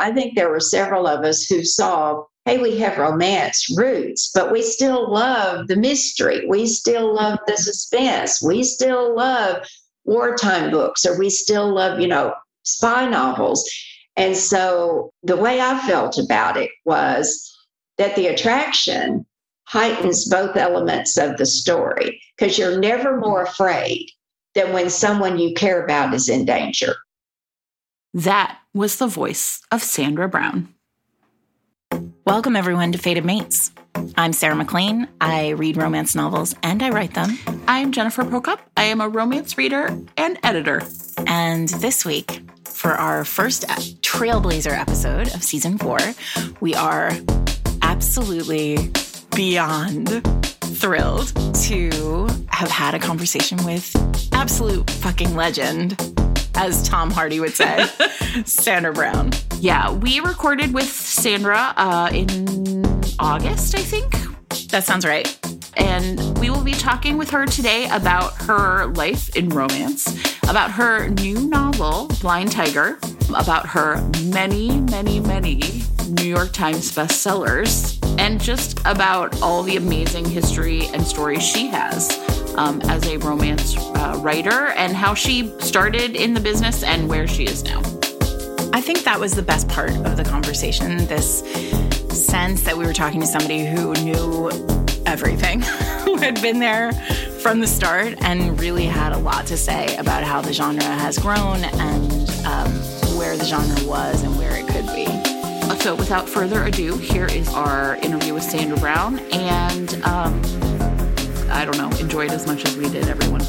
I think there were several of us who saw, hey, we have romance roots, but we still love the mystery. We still love the suspense. We still love wartime books, or we still love, you know, spy novels. And so the way I felt about it was that the attraction heightens both elements of the story because you're never more afraid than when someone you care about is in danger. That was the voice of Sandra Brown. Welcome, everyone, to Fated Mates. I'm Sarah MacLean. I read romance novels and I write them. I'm Jennifer Prokop. I am a romance reader and editor. And this week, for our first Trailblazer episode of season four, we are absolutely beyond thrilled to have had a conversation with absolute fucking legend, as Tom Hardy would say, Sandra Brown. Yeah, we recorded with Sandra uh, in August, I think. That sounds right. And we will be talking with her today about her life in romance, about her new novel, Blind Tiger, about her many, many, many New York Times bestsellers, and just about all the amazing history and stories she has um, as a romance uh, writer and how she started in the business and where she is now. I think that was the best part of the conversation this sense that we were talking to somebody who knew everything, who had been there from the start and really had a lot to say about how the genre has grown and um, where the genre was and where it could be. So, without further ado, here is our interview with Sandra Brown. And um, I don't know, enjoy it as much as we did, everyone.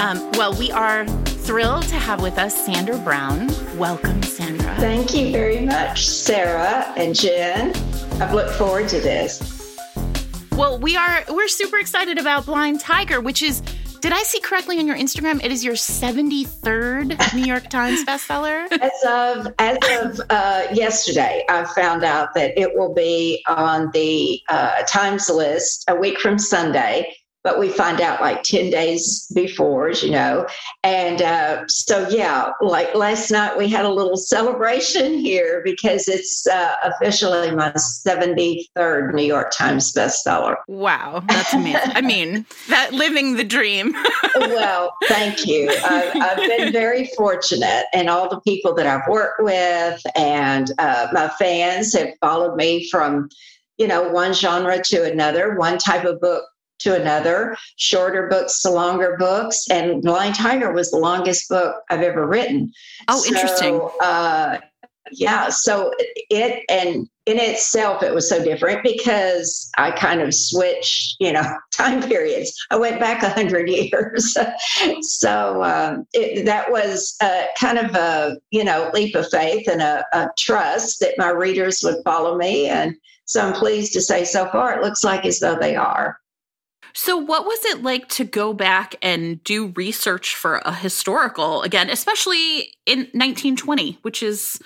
Um, well, we are thrilled to have with us Sandra Brown. Welcome, Sandra. Thank you very much, Sarah and Jen. I've looked forward to this. Well, we are we're super excited about Blind Tiger, which is did I see correctly on your Instagram? It is your 73rd New York Times bestseller. As of as of uh, yesterday, I found out that it will be on the uh, Times list a week from Sunday but we find out like 10 days before, you know. And uh, so, yeah, like last night we had a little celebration here because it's uh, officially my 73rd New York Times bestseller. Wow, that's amazing. I mean, that living the dream. well, thank you. I've, I've, been very fortunate, and all the people that I've worked with and uh, my fans have followed me from you know, one genre to another, one type of book to another, shorter books to longer books. And Blind Tiger was the longest book I've ever written. Oh, so, interesting. Uh, yeah. So it, and in itself, it was so different because I kind of switched, you know, time periods. I went back a hundred years. so um, it, that was uh, kind of a, you know, leap of faith and a, a trust that my readers would follow me. And so I'm pleased to say so far, it looks like as though they are. So, what was it like to go back and do research for a historical again, especially in 1920, which is,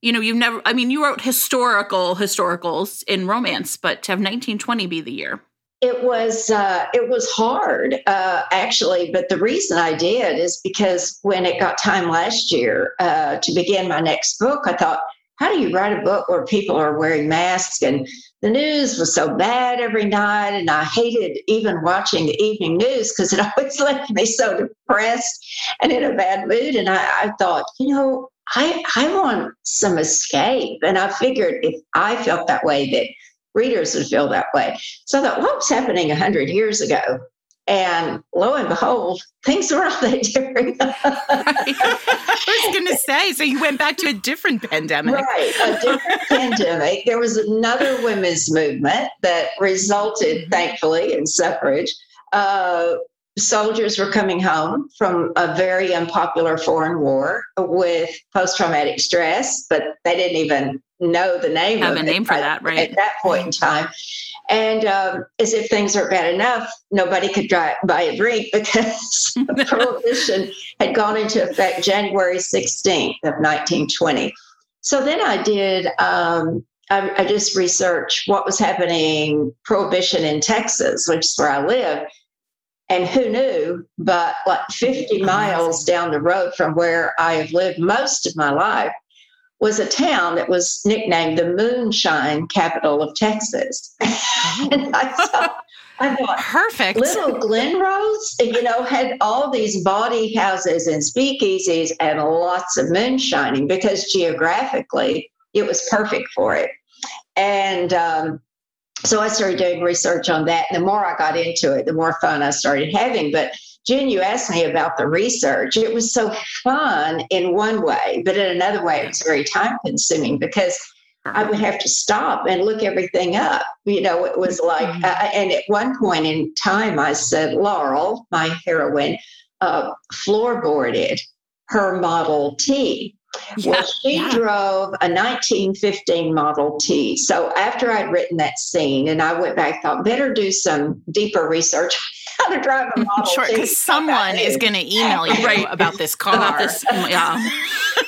you know, you've never, I mean, you wrote historical historicals in romance, but to have 1920 be the year. It was uh, it was hard uh, actually, but the reason I did is because when it got time last year uh, to begin my next book, I thought, how do you write a book where people are wearing masks? And the news was so bad every night and i hated even watching the evening news because it always left me so depressed and in a bad mood. And I, I, thought you know I, I want some escape. And i figured if i felt that way that readers would feel that way. So i thought what was happening 100 years ago and lo and behold, things were all that different. I was going to say, so you went back to a different pandemic. Right, a different pandemic. There was another women's movement that resulted, mm-hmm. thankfully, in suffrage. Uh, soldiers were coming home from a very unpopular foreign war with post traumatic stress, but they didn't even know the name have a name for that, right? At that point in time. And um, as if things weren't bad enough, nobody could buy a drink because prohibition had gone into effect January 16th of 1920. So then I did, um, I, I just researched what was happening, prohibition in Texas, which is where I live. And who knew, but like 50 miles down the road from where I have lived most of my life was a town that was nicknamed the moonshine capital of Texas. Oh. and I thought, I thought, perfect. Little Glen Rose, you know, had all these bawdy houses and speakeasies and lots of moonshining because geographically it was perfect for it. And um, so I started doing research on that. And the more I got into it, the more fun I started having. But Jen, you asked me about the research. It was so fun in one way, but in another way, it was very time consuming because I would have to stop and look everything up. You know, it was like, mm-hmm. uh, and at one point in time, I said, Laurel, my heroine, uh, floorboarded her Model T. Yeah, well, she yeah. drove a 1915 Model T. So after I'd written that scene and I went back, thought better do some deeper research how to drive a mm-hmm. Model sure, T. because someone is going to email you right. about this car. About this, yeah.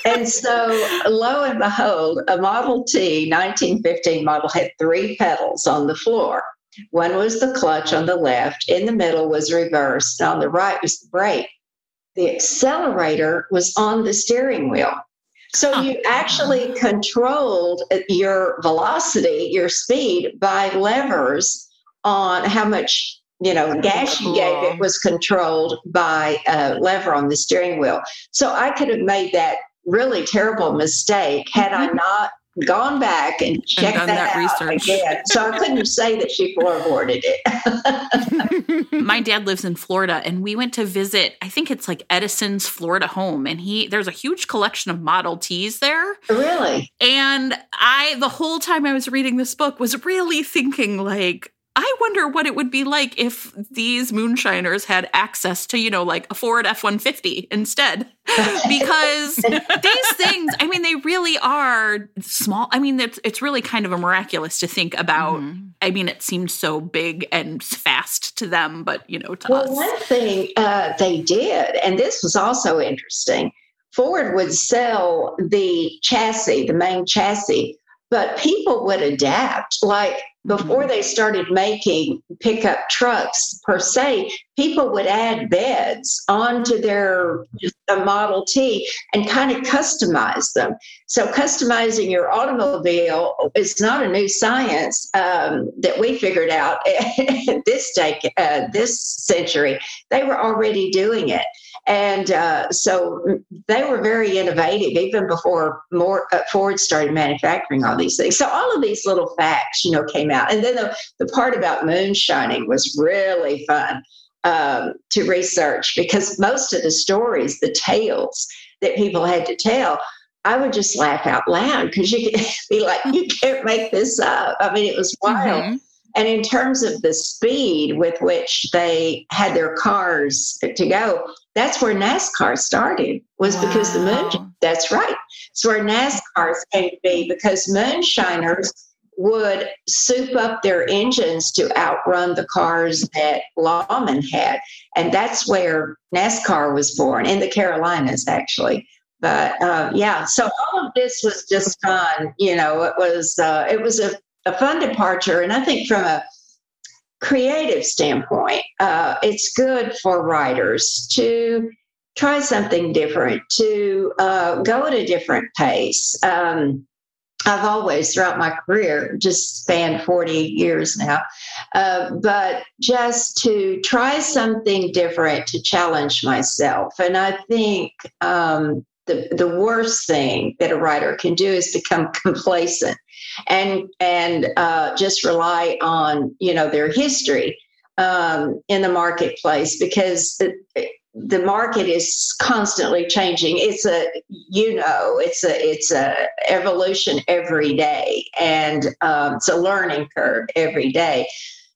and so lo and behold, a Model T 1915 model had three pedals on the floor. One was the clutch on the left, in the middle was reverse, on the right was the brake. The accelerator was on the steering wheel. So you actually controlled your velocity, your speed by levers on how much you know gas you gave. It was controlled by a lever on the steering wheel. So I could have made that really terrible mistake had I mm-hmm. not gone back and checked and that, that research again. So I couldn't say that she floorboarded it. My dad lives in Florida and we went to visit, I think it's like Edison's Florida home and he there's a huge collection of Model Ts there. Really? And I the whole time I was reading this book was really thinking like I wonder what it would be like if these moonshiners had access to, you know, like a Ford F 150 instead. because these things, I mean, they really are small. I mean, it's, it's really kind of a miraculous to think about. Mm-hmm. I mean, it seems so big and fast to them, but, you know, to well, us. one thing uh, they did, and this was also interesting Ford would sell the chassis, the main chassis, but people would adapt. Like, before mm-hmm. they started making pickup trucks per se, people would add beds onto their Model T and kind of customize them. So, customizing your automobile is not a new science um, that we figured out this day, uh, this century. They were already doing it. And uh, so they were very innovative even before more uh, Ford started manufacturing all these things. So all of these little facts, you know, came out. And then the, the part about moonshining was really fun um, to research because most of the stories, the tales that people had to tell, I would just laugh out loud because you could be like, you can't make this up. I mean, it was wild. Mm-hmm. And in terms of the speed with which they had their cars to go, that's where NASCAR started, was wow. because the moon. That's right. It's where NASCARs came to be because moonshiners would soup up their engines to outrun the cars that lawmen had. And that's where NASCAR was born in the Carolinas, actually. But uh, yeah, so all of this was just fun. You know, it was uh, it was a a fun departure. And I think from a creative standpoint, uh, it's good for writers to try something different, to uh, go at a different pace. Um, I've always, throughout my career, just spanned 40 years now, uh, but just to try something different to challenge myself. And I think um, the, the worst thing that a writer can do is become complacent and and uh, just rely on you know their history um, in the marketplace because the, the market is constantly changing. It's a you know it's a it's a evolution every day and um, it's a learning curve every day.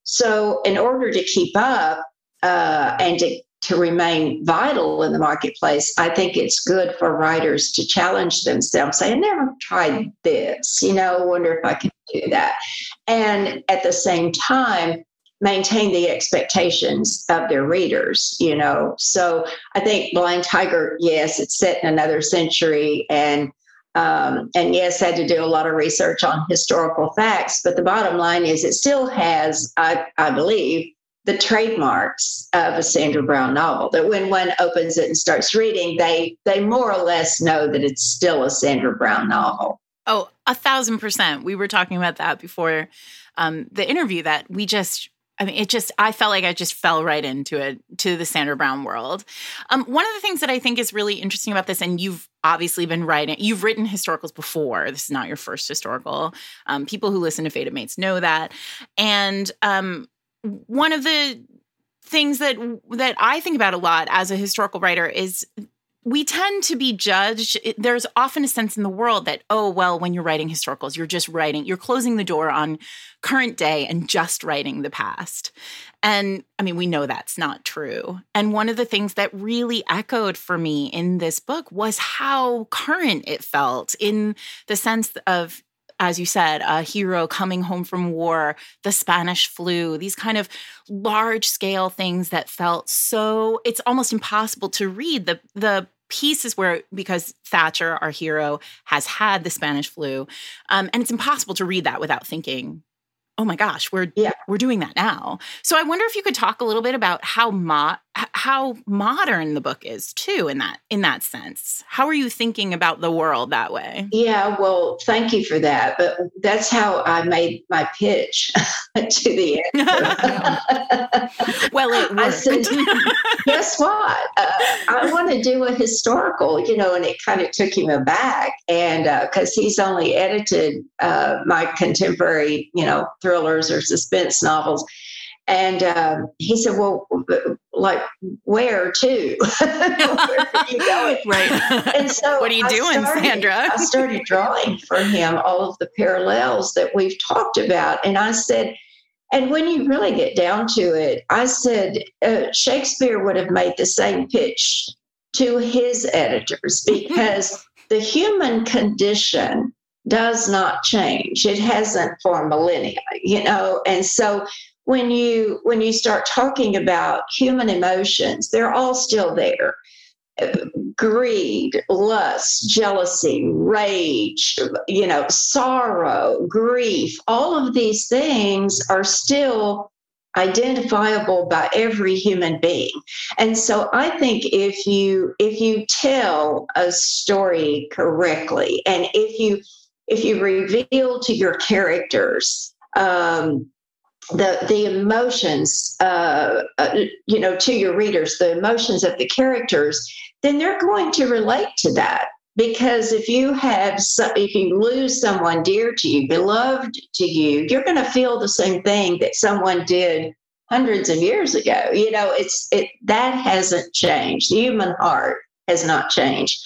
So in order to keep up uh, and to to remain vital in the marketplace, I think it's good for writers to challenge themselves. Say, I never tried this, you know, wonder if I can do that. And at the same time, maintain the expectations of their readers, you know. So I think Blind Tiger, yes, it's set in another century and um, and yes, had to do a lot of research on historical facts. But the bottom line is, it still has, I, I believe, the trademarks of a Sandra Brown novel. That when one opens it and starts reading, they they more or less know that it's still a Sandra Brown novel. Oh, a thousand percent. We were talking about that before um, the interview. That we just I mean, it just, I felt like I just fell right into it, to the Sandra Brown world. Um, one of the things that I think is really interesting about this, and you've obviously been writing, you've written historicals before. This is not your first historical. Um, people who listen to Fated Mates know that. And um, one of the things that that I think about a lot as a historical writer is we tend to be judged. There's often a sense in the world that, oh, well, when you're writing historicals, you're just writing, you're closing the door on current day and just writing the past. And I mean, we know that's not true. And one of the things that really echoed for me in this book was how current it felt in the sense of, as you said, a hero coming home from war, the Spanish flu, these kind of large scale things that felt so it's almost impossible to read. The the pieces where because Thatcher, our hero, has had the Spanish flu, um, and it's impossible to read that without thinking oh my gosh, we're yeah. we're doing that now. So I wonder if you could talk a little bit about how mo- how modern the book is too in that in that sense. How are you thinking about the world that way? Yeah, well, thank you for that. But that's how I made my pitch to the end. well, it worked. I said, guess what? Uh, I want to do a historical, you know, and it kind of took him aback, and because uh, he's only edited uh, my contemporary, you know thrillers or suspense novels. And um, he said, "Well, like where to? where are you going?" Right. And so, what are you I doing, started, Sandra? I started drawing for him all of the parallels that we've talked about, and I said, and when you really get down to it, I said uh, Shakespeare would have made the same pitch to his editors because the human condition does not change. It hasn't for millennia, you know. And so when you when you start talking about human emotions, they're all still there. Greed, lust, jealousy, rage, you know, sorrow, grief, all of these things are still identifiable by every human being and so i think if you if you tell a story correctly and if you if you reveal to your characters um, the the emotions, uh, uh, you know, to your readers, the emotions of the characters, then they're going to relate to that. Because if you have, if you lose someone dear to you, beloved to you, you're going to feel the same thing that someone did hundreds of years ago. You know, it's it that hasn't changed. The human heart has not changed.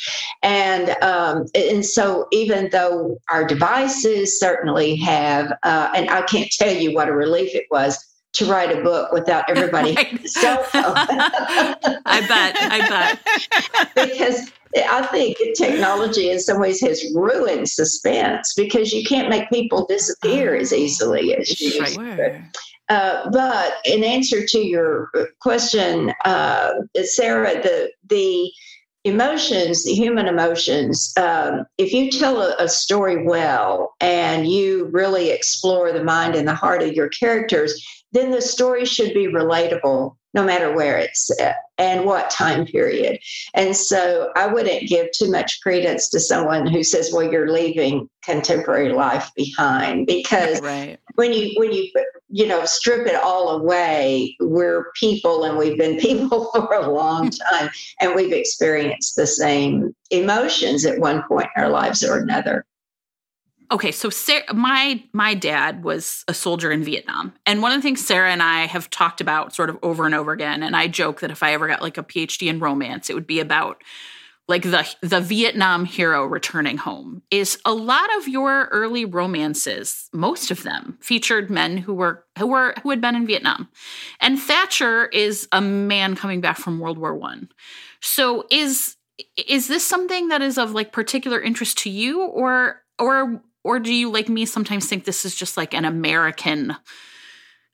And um, and so even though our devices certainly have, uh, and I can't tell you what a relief it was to write a book without everybody cell phone. I bet. I bet. because I think technology in some ways has ruined suspense because you can't make people disappear as easily as you used to. Uh, but in answer to your question, uh, Sarah, the the emotions, the human emotions, um, if you tell a, a, story well and you really explore the mind and the heart of your characters, then the story should be relatable no matter where it's set and what time period. And so I wouldn't give too much credence to someone who says, well, you're leaving contemporary life behind because right. when you when you you know strip it all away, we're people and we've been people for a long time and we've experienced the same emotions at one point in our lives or another okay so sarah, my my dad was a soldier in vietnam and one of the things sarah and i have talked about sort of over and over again and i joke that if i ever got like a phd in romance it would be about like the the vietnam hero returning home is a lot of your early romances most of them featured men who were who were who had been in vietnam. And thatcher is a man coming back from world war one. So is is this something that is of like particular interest to you or or or do you, like me, sometimes think this is just like an American,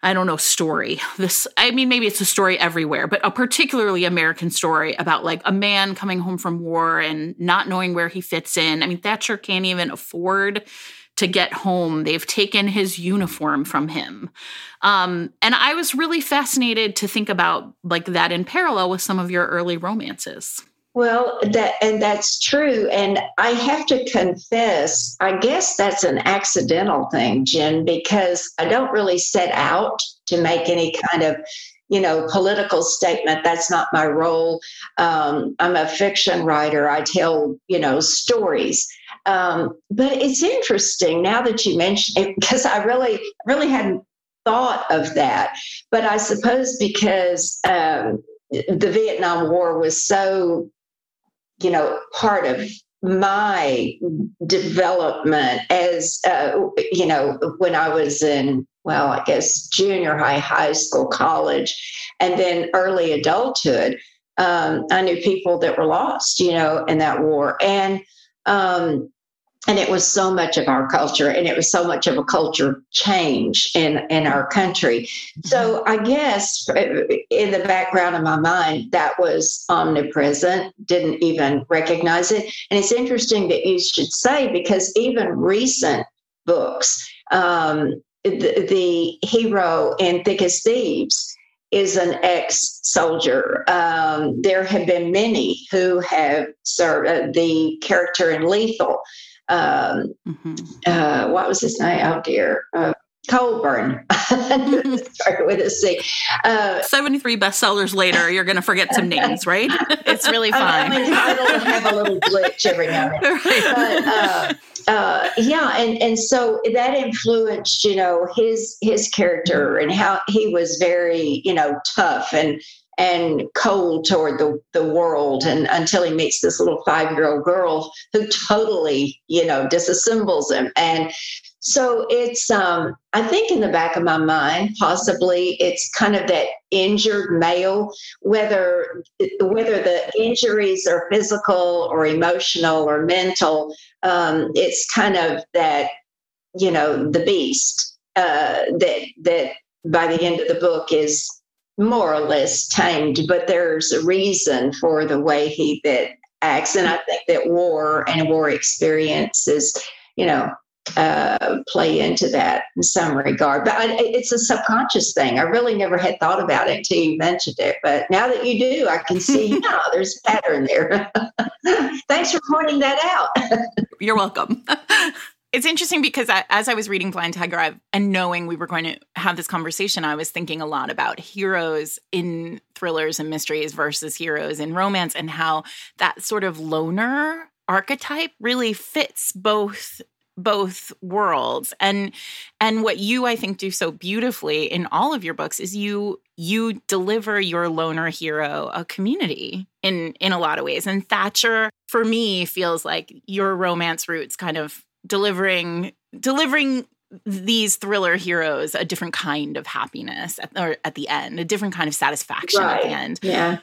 I don't know, story? This, I mean, maybe it's a story everywhere, but a particularly American story about like a man coming home from war and not knowing where he fits in. I mean, Thatcher can't even afford to get home. They've taken his uniform from him. Um, and I was really fascinated to think about like that in parallel with some of your early romances. Well, that and that's true. And I have to confess, I guess that's an accidental thing, Jen, because I don't really set out to make any kind of you know, political statement. That's not my role. Um, I'm a fiction writer. I tell, you know, stories. Um, but it's interesting now that you mention it because I really, really hadn't thought of that. But I suppose because um, the Vietnam War was so, you know, part of my development as uh, you know when i was in well i guess junior high high school college and then early adulthood um, i knew people that were lost you know in that war. And um, and it was so much of our culture and it was so much of a culture change in in our country so i guess in the background of my mind that was omnipresent didn't even recognize it and it's interesting that you should say because even recent books um, the, the hero in thick as thieves is an ex soldier. Um, there have been many who have served. Uh, the character in Lethal um, mm-hmm. uh, what was his name? Oh dear. Uh, Coburn. Started with a C. Uh, 73 bestsellers later, you're going to forget some names, right? it's really fun. I mean, I have a little glitch every now and then. Right. But, uh, uh, yeah, and, and so that influenced, you know, his his character and how he was very, you know, tough and and cold toward the, the world and until he meets this little five year old girl who totally you know disassembles him. And so it's um i think in the back of my mind possibly it's kind of that injured male whether whether the injuries are physical or emotional or mental um it's kind of that you know the beast uh that that by the end of the book is more or less tamed, but there's a reason for the way he that acts. And I think that war and war experiences, you know, uh, play into that in some regard. But I, it's a subconscious thing. I really never had thought about it until you mentioned it. But now that you do, I can see, yeah, there's a pattern there. Thanks for pointing that out. You're welcome. It's interesting because I, as I was reading Blind Tiger I've, and knowing we were going to have this conversation, I was thinking a lot about heroes in thrillers and mysteries versus heroes in romance and how that sort of loner archetype really fits both both worlds. And and what you i think do so beautifully in all of your books is you you deliver your loner hero a community in in a lot of ways. And thatcher for me feels like your romance roots kind of delivering delivering these thriller heroes a different kind of happiness at, or at the end, a different kind of satisfaction right. at the end. Yeah.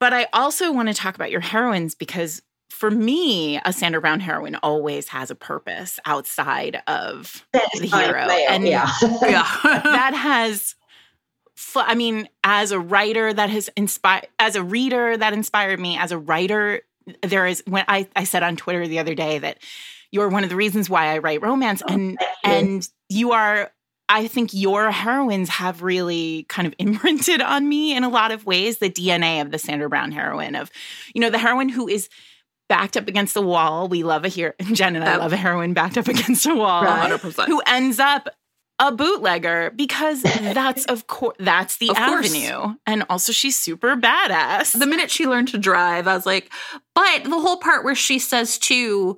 But I also want to talk about your heroines because for me, a Sandra Brown heroine always has a purpose outside of the hero. and yeah, yeah that has I mean, as a writer that has inspired, as a reader that inspired me, as a writer, there is when I, I said on Twitter the other day that you're one of the reasons why I write romance. Oh, and and you are I think your heroines have really kind of imprinted on me in a lot of ways the DNA of the Sandra Brown heroine of, you know, the heroine who is backed up against the wall. We love a hero. Jen and I love a heroine backed up against a wall. Right. 100%. Who ends up a bootlegger because that's of course that's the of avenue course. and also she's super badass the minute she learned to drive i was like but the whole part where she says to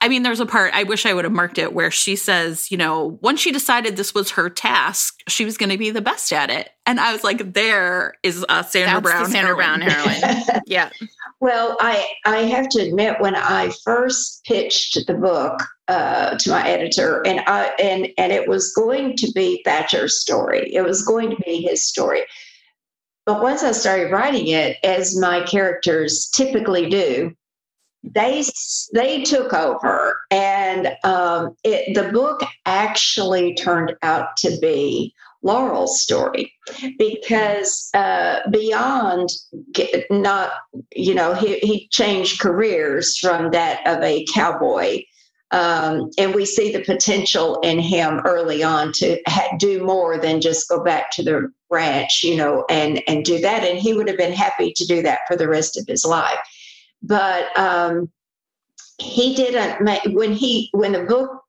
I mean, there's a part I wish I would have marked it where she says, you know, once she decided this was her task, she was going to be the best at it. And I was like, there is a Sandra That's Brown, Sandra heroine. Brown heroine. yeah. Well, I I have to admit, when I first pitched the book uh, to my editor, and I and and it was going to be Thatcher's story. It was going to be his story. But once I started writing it, as my characters typically do, they they took over, and um, it, the book actually turned out to be Laurel's story because uh, beyond not you know he, he changed careers from that of a cowboy Um, and we see the potential in him early on to ha- do more than just go back to the ranch, you know, and and do that. And he would have been happy to do that for the rest of his life. But um, he didn't make when he when the book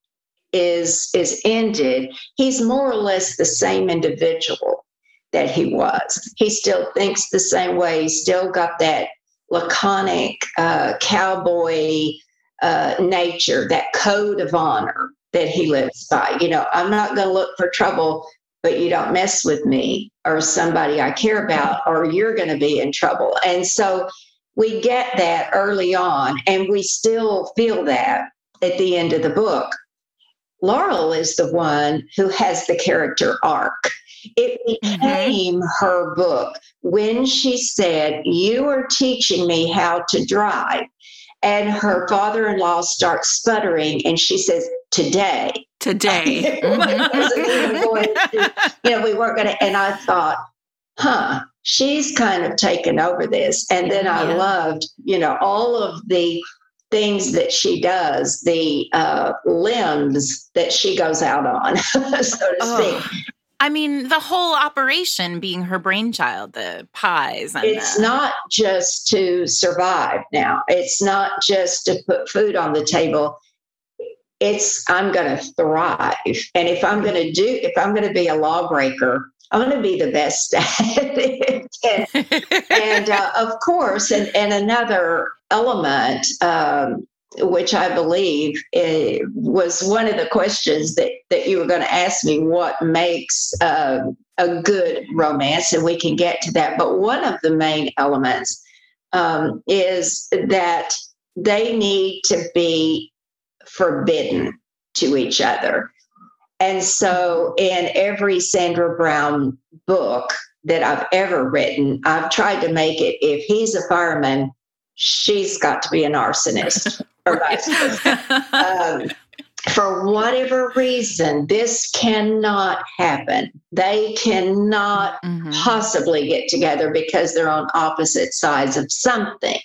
is is ended, he's more or less the same individual that he was. He still thinks the same way. He's still got that laconic uh, cowboy uh, nature, that code of honor that he lives by. You know, I'm not going to look for trouble, but you don't mess with me or somebody I care about, or you're going to be in trouble. And so we get that early on, and we still feel that at the end of the book. Laurel is the one who has the character arc. It mm-hmm. became mm-hmm. her book when she said, You are teaching me how to drive and her father-in-law starts sputtering and she says today today mm-hmm. you know we weren't going to and i thought huh she's kind of taken over this and then i yeah. loved you know all of the things that she does the uh, limbs that she goes out on so to oh. speak I mean, the whole operation being her brainchild, the pies. it's the- not just to survive now. It's not just to put food on the table. It's I'm going to thrive, and if I'm going to do, if I'm going to be a lawbreaker, I'm going to be the best at it. and, and uh, of course, and, and another element um, which I believe eh, was one of the questions that, that you were going to ask me what makes uh, a good romance, and we can get to that. But one of the main elements um, is that they need to be forbidden to each other. And so, in every Sandra Brown book that I've ever written, I've tried to make it if he's a fireman, she's got to be an arsonist. um, for whatever reason, this cannot happen. They cannot mm-hmm. possibly get together because they're on opposite sides of something.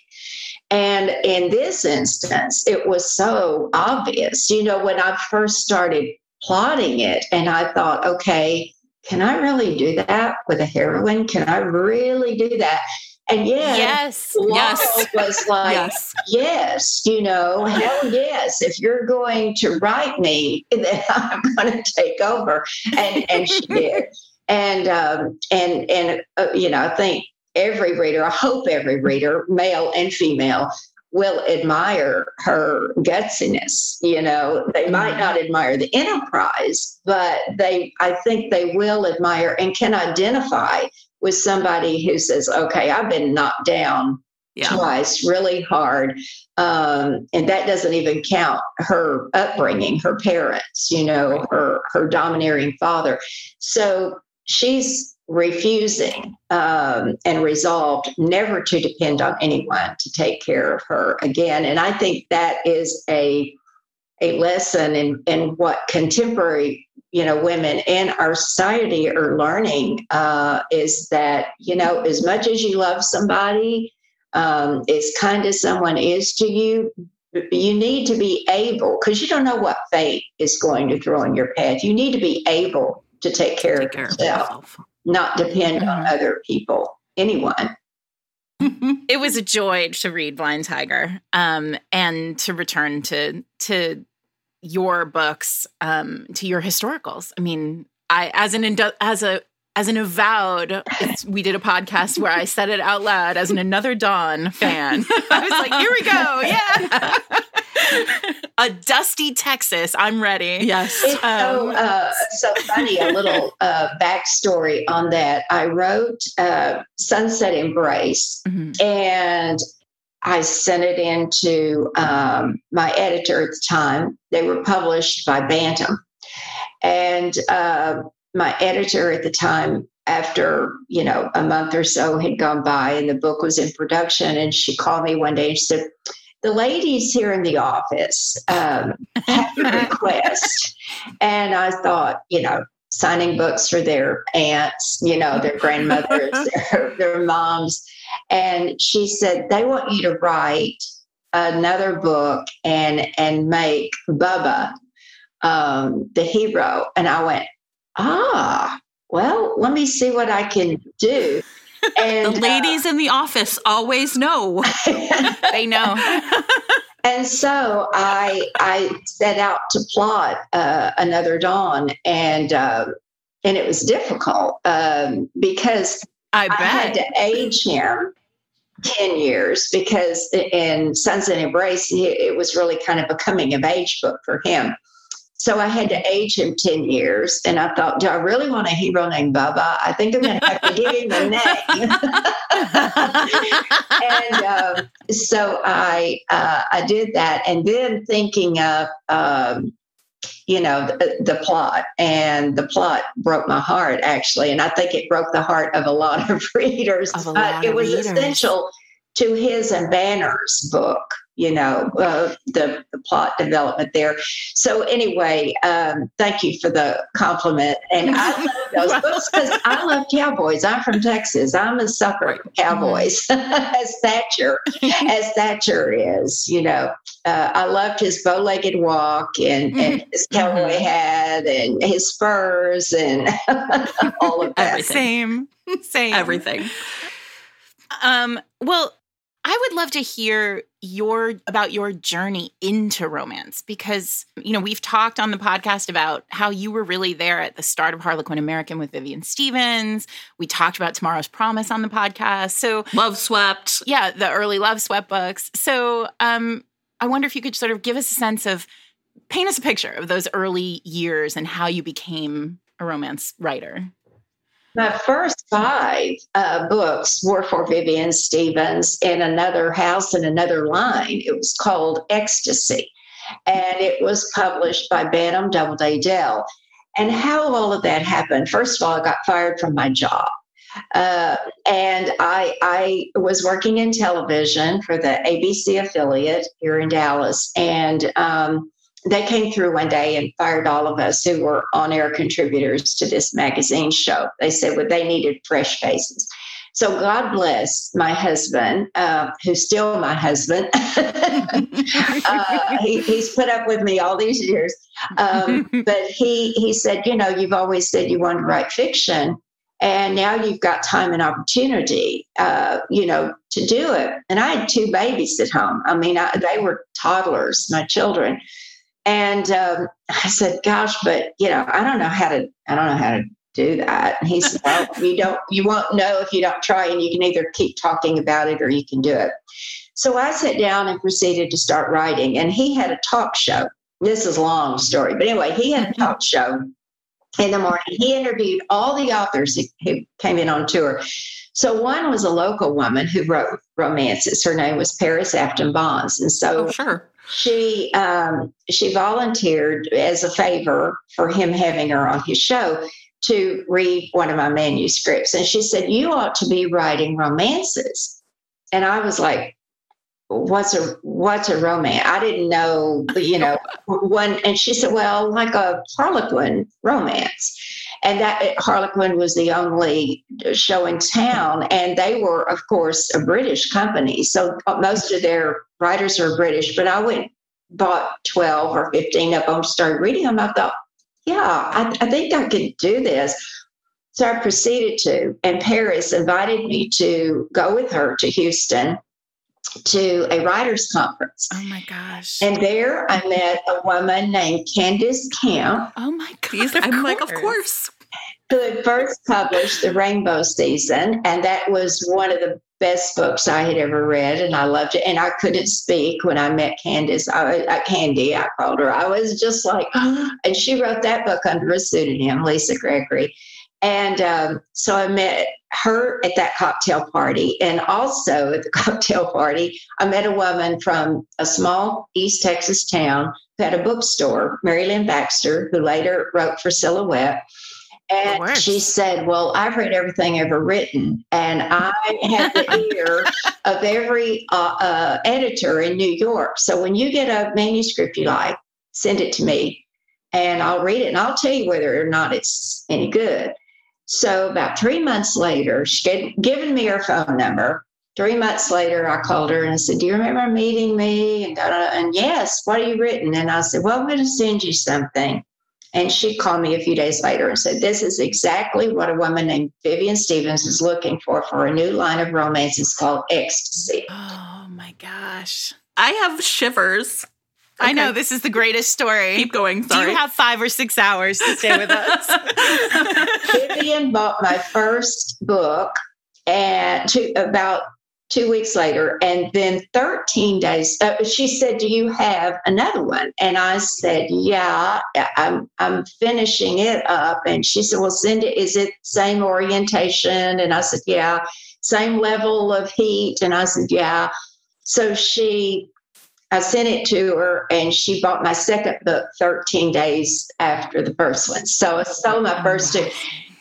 And in this instance, it was so obvious. You know, when I first started plotting it, and I thought, okay, can I really do that with a heroine? Can I really do that? And yet, yes, yes. was like, yes. yes, you know, hell yes. If you're going to write me, then I'm going to take over. And and she did. And um, and and uh, you know, I think every reader, I hope every reader, male and female, will admire her gutsiness. You know, they might mm-hmm. not admire the enterprise, but they, I think they will admire and can identify with somebody who says, okay, I've been knocked down yeah. twice really hard. Um, and that doesn't even count her upbringing, her parents, you know, her, her domineering father. So she's refusing um, and resolved never to depend on anyone to take care of her again. And I think that is a a lesson in, in what contemporary you know women in our society are learning uh, is that you know as much as you love somebody um, as kind as someone is to you you need to be able because you don't know what fate is going to throw in your path. You need to be able to take care, take of, care yourself, of yourself not depend mm-hmm. on other people anyone it was a joy to read blind tiger um, and to return to to your books um, to your historicals. I mean, I as an as a as an avowed, we did a podcast where I said it out loud as an Another Dawn fan. I was like, here we go, yeah. a dusty Texas, I'm ready. Yes. It's um, so, uh, so funny. A little uh, backstory on that. I wrote uh, Sunset Embrace, mm-hmm. and I sent it in to um, my editor at the time. They were published by Bantam. And uh, my editor at the time, after, you know, a month or so had gone by and the book was in production, and she called me one day and she said, the ladies here in the office um, have a request. and I thought, you know, signing books for their aunts, you know, their grandmothers, their, their moms. And she said, they want you to write another book and and make Bubba um, the hero. And I went, ah, well, let me see what I can do. And the ladies uh, in the office always know. they know. and so I I set out to plot uh, another dawn, and uh, and it was difficult um, because I, I had to age him 10 years because in Sunset Embrace, it was really kind of a coming of age book for him. So I had to age him 10 years. And I thought, do I really want a hero named Bubba? I think I'm going to have to give him a name. and uh, so I, uh, I did that. And then thinking of, um, you know, the, the, plot. And the plot broke my heart, actually. And I think it broke the heart of a lot of readers. but it was readers. essential to his and Banner's book you know uh, the, the plot development there. So anyway um, thank you for the compliment. And i love those books because i love cowboys. I'm from texas. I'm a sucker for cowboys as thatcher as thatcher is you know. Uh, i loved his bow-legged walk and, and mm-hmm. his cowboy mm-hmm. hat and his spurs and all of that. Same. Same. Everything. Um well I would love to hear your about your journey into romance because you know we've talked on the podcast about how you were really there at the start of Harlequin American with Vivian Stephens. We talked about Tomorrow's Promise on the podcast. So Loveswept. Yeah, the early Loveswept books. So um I wonder if you could sort of give us a sense of paint us a picture of those early years and how you became a romance writer. My first five uh, books were for Vivian Stephens in another house in another line. It was called Ecstasy, and it was published by Bantam Doubleday Dell. And how all of that happened, first of all, I got fired from my job. Uh, and I, I was working in television for the ABC affiliate here in Dallas. And um, they came through one day and fired all of us who were on air contributors to this magazine show. They said well, they needed fresh faces. So God bless my husband, uh, who's still my husband. uh, he, he's put up with me all these years. Um, but he he said, you know, you've always said you want to write fiction, and now you've got time and opportunity, uh, you know, to do it. And I had two babies at home. I mean, I, they were toddlers, my children. And um, I said, "Gosh, but you know, I don't know how to. I don't know how to do that." And he said, "Well, you don't. You won't know if you don't try, and you can either keep talking about it or you can do it." So I sat down and proceeded to start writing. And he had a talk show. This is a long story, but anyway, he had a talk show in the morning. He interviewed all the authors who came in on tour. So one was a local woman who wrote romances. Her name was Parris Afton Bonds, and so oh, sure she um, she volunteered as a favor for him having her on his show to read one of my manuscripts, and she said, "You ought to be writing romances." And I was like, "What's a what's a romance?" I didn't know, you know, one. And she said, "Well, like a Harlequin romance." And that eh, Harlequin was the only show in town, and they were, of course, a British company. So uh, most of their writers are British. But I went bought twelve or fifteen of them, started reading them. I thought, yeah, I, I think I could do this. So I proceeded to, and Parris invited me to go with her to Houston to a writers conference. Oh my gosh. And there I met a woman named Candace Camp. Oh my gosh. I'm course. like, of course. Who had first published the Rainbow Season. And that was one of the best books I had ever read. And I loved it. And I couldn't speak when I met Candace. I, I Candy, I called her. I was just like, oh. and she wrote that book under a pseudonym, Lisa Gregory. And um, so I met her at that cocktail party. And also at the cocktail party, I met a woman from a small East Texas town who had a bookstore, Mary Lynn Baxter, who later wrote for Silhouette. And she said, Well, I've read everything ever written, and I have the ear of every uh, uh, editor in New York. So when you get a manuscript you like, send it to me, and I'll read it, and I'll tell you whether or not it's any good. So about three months later, she had given me her phone number. three months later, I called her and I said, Do you remember meeting me? And, and yes, what have you written? And I said, Well, I'm going to send you something. And she called me a few days later and said, This is exactly what a woman named Vivian Stephens is looking for for a new line of romances called Ecstasy. Oh my gosh. I have shivers. Okay. I know this is the greatest story. Keep going. Sorry. Do you have five or six hours to stay with us? Vivian bought my first book and to about two weeks later. And then 13 days, uh, she said, Do you have another one? And I said, Yeah, I'm, I'm finishing it up. And she said, Well, send it. Is it same orientation? And I said, Yeah. Same level of heat? And I said, Yeah. So she, I sent it to her and she bought my second book 13 days after the first one. So I sold my oh, first two.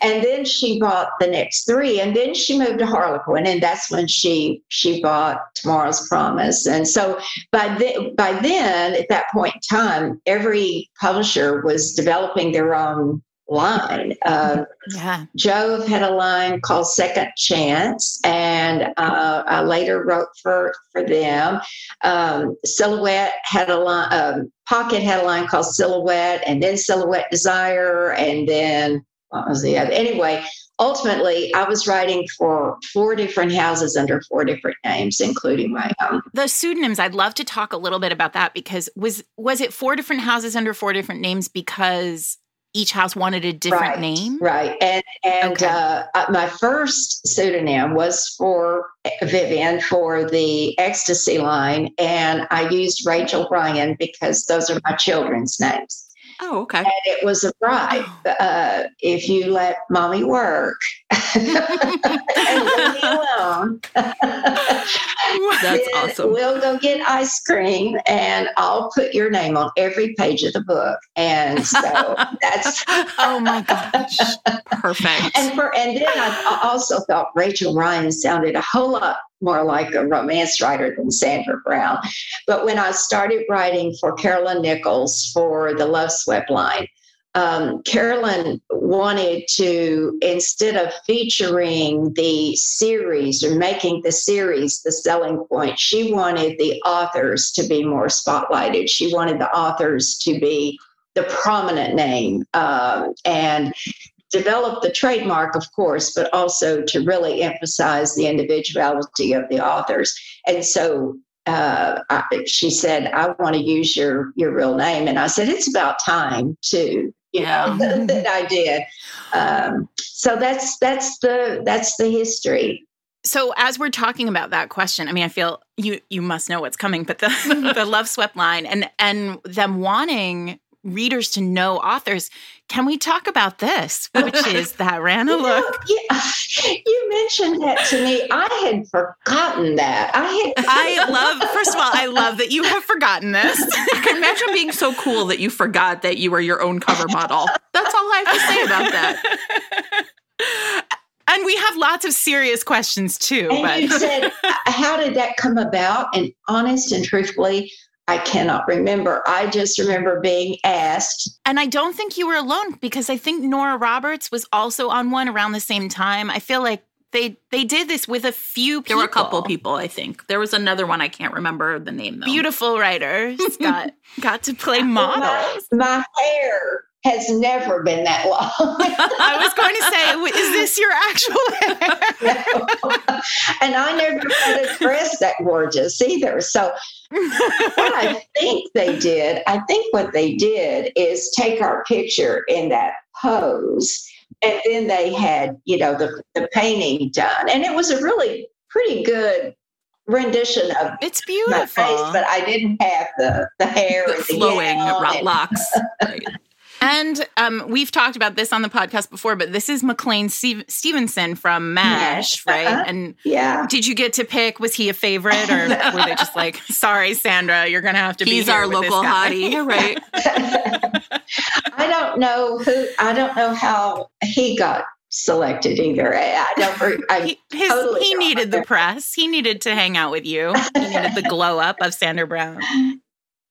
And then she bought the next three, and then she moved to Harlequin, and that's when she she bought Tomorrow's Promise. And so by then, by then, at that point in time, every publisher was developing their own line. Uh, yeah. Jove had a line called Second Chance, and uh, I later wrote for for them. Um, Silhouette had a line. Um, Pocket had a line called Silhouette, and then Silhouette Desire, and then what was the other? Anyway, ultimately, I was writing for four different houses under four different names, including my own. The pseudonyms, I'd love to talk a little bit about that because was was it four different houses under four different names because each house wanted a different right, name? Right. And and okay. uh, uh my first pseudonym was for Vivian for the ecstasy line, and I used Rachel Ryan because those are my children's names. Oh, okay. And it was a bribe. Oh. Uh, if you let mommy work and leave me alone, that's awesome. We'll go get ice cream, and I'll put your name on every page of the book. And so that's oh my gosh, perfect. And for and then I also thought Rachel Ryan sounded a whole lot more like a romance writer than Sandra Brown. But when I started writing for Carolyn Nichols for the Loveswept line, um, Carolyn wanted to, instead of featuring the series or making the series the selling point, she wanted the authors to be more spotlighted. She wanted the authors to be the prominent name. Um, and develop the trademark, of course, but also to really emphasize the individuality of the authors. And so uh, I, she said, "I want to use your your real name," and I said, "It's about time to." You know that I did. Um, so that's that's the that's the history. So as we're talking about that question, I mean, I feel you you must know what's coming, but the the Loveswept line and and them wanting readers to know authors. Can we talk about this, which is that Rana look? yeah, you mentioned that to me. I had forgotten that. I had. I love. First of all, I love that you have forgotten this. I can imagine being so cool that you forgot that you were your own cover model. That's all I have to say about that. And we have lots of serious questions too. And but you said, "How did that come about?" And honest and truthfully, I cannot remember. I just remember being asked. And I don't think you were alone because I think Nora Roberts was also on one around the same time. I feel like they they did this with a few people. There were a couple people, I think. There was another one I can't remember the name though. Beautiful writers got got to play models. My, my hair has never been that long. I was going to say, is this your actual hair? no. And I never had a dress that gorgeous either. So what I think they did, I think what they did is take our picture in that pose. And then they had, you know, the, the painting done. And it was a really pretty good rendition of it's beautiful my face, but I didn't have the the hair the flowing locks. Right. And um, we've talked about this on the podcast before, but this is McLean Steve- Stevenson from MASH, yes. right? Uh-huh. And yeah, did you get to pick? Was he a favorite, or were they just like, "Sorry, Sandra, you're gonna have to He's be"? our local hottie, right? I don't know who. I don't know how he got selected either. I don't. I he, his, totally he needed the press. He needed to hang out with you. He needed the glow up of Sandra Brown.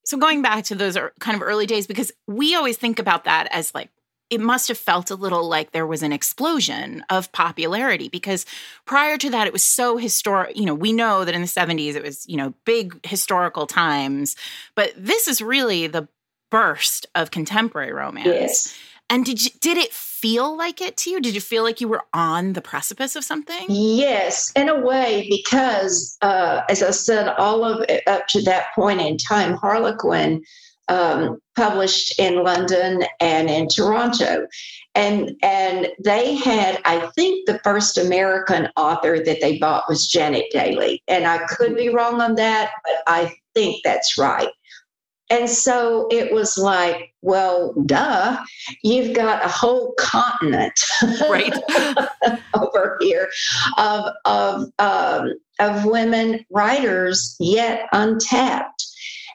So going back to those kind of early days, because we always think about that as like it must have felt a little like there was an explosion of popularity because prior to that, it was so historic. You know, we know that in the 70s, it was, you know, big historical times, but this is really the burst of contemporary romance. Yes. And did you, did it feel like it to you? Did you feel like you were on the precipice of something? Yes, in a way, because uh, as I said, all of it up to that point in time, Harlequin um, published in London and in Toronto. And, and they had, I think, the first American author that they bought was Janet Dailey. And I could be wrong on that, but I think that's right. And so it was like, well, duh, you've got a whole continent right over here of of um, of women writers yet untapped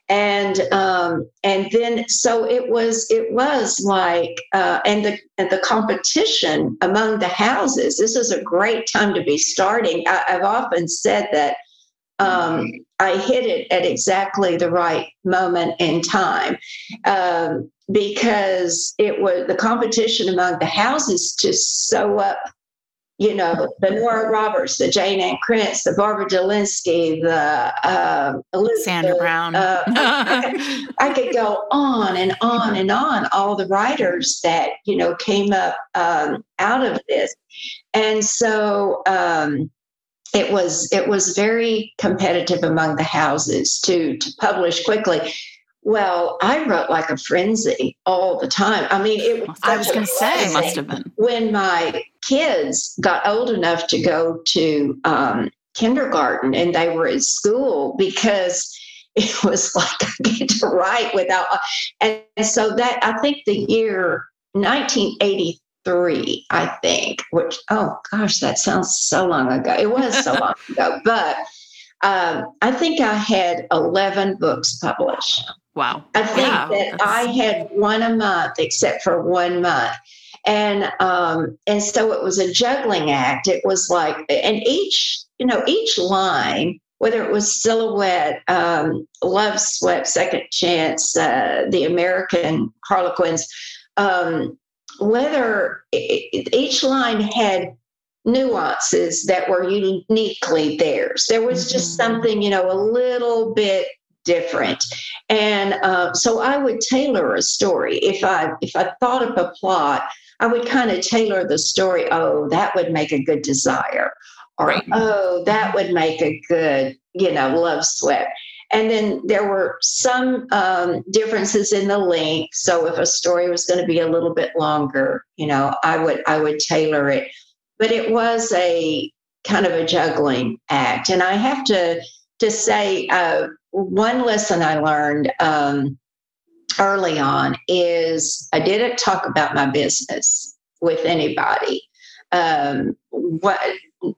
and um, and then so it was it was like uh, and the and the competition among the houses. This is a great time to be starting. I, have often said that um, I hit it at exactly the right moment in time um, because it was the competition among the houses to sew up you know, the Nora Roberts, the Jayne Ann Krentz, the Barbara Delinsky, the uh, Sandra Brown. Uh, I, could, I, could, go on and on and on. All the writers that you know came up um, out of this, and so um, it was it was very competitive among the houses to to publish quickly. Well, I wrote like a frenzy all the time. I mean, it was I was going to say, it must have been. When my kids got old enough to go to um, kindergarten and they were at school because it was like I get to write without. And so that, I think the year 1983, I think, which, oh gosh, that sounds so long ago. It was so long ago, but um, I think I had 11 books published. Wow. I think yeah, that that's... I had one a month, except for one month. And um, and so it was a juggling act. It was like, and each, you know, each line, whether it was Silhouette, um, Loveswept, Second Chance, uh, the American Harlequins, um, whether each line had nuances that were uniquely theirs. There was just mm-hmm. something, you know, a little bit different and uh, so i would tailor a story if i if i thought of a plot i would kind of tailor the story oh that would make a good desire or right. oh that would make a good you know Loveswept and then there were some um, differences in the length. So if a story was going to be a little bit longer you know i would i would tailor it. But it was a kind of a juggling act. And i have to to say uh, one lesson I learned um, early on is I didn't talk about my business with anybody. Um, what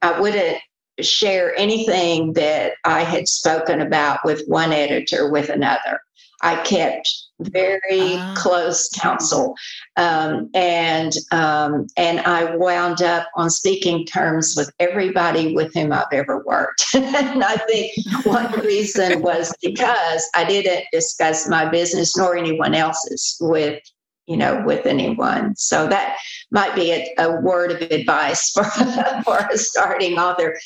I wouldn't share anything that I had spoken about with one editor with another. I kept very uh, close counsel, um, and um, and I wound up on speaking terms with everybody with whom I've ever worked. and I think one reason was because I didn't discuss my business nor anyone else's with you know with anyone. So that might be a, a word of advice for for a starting author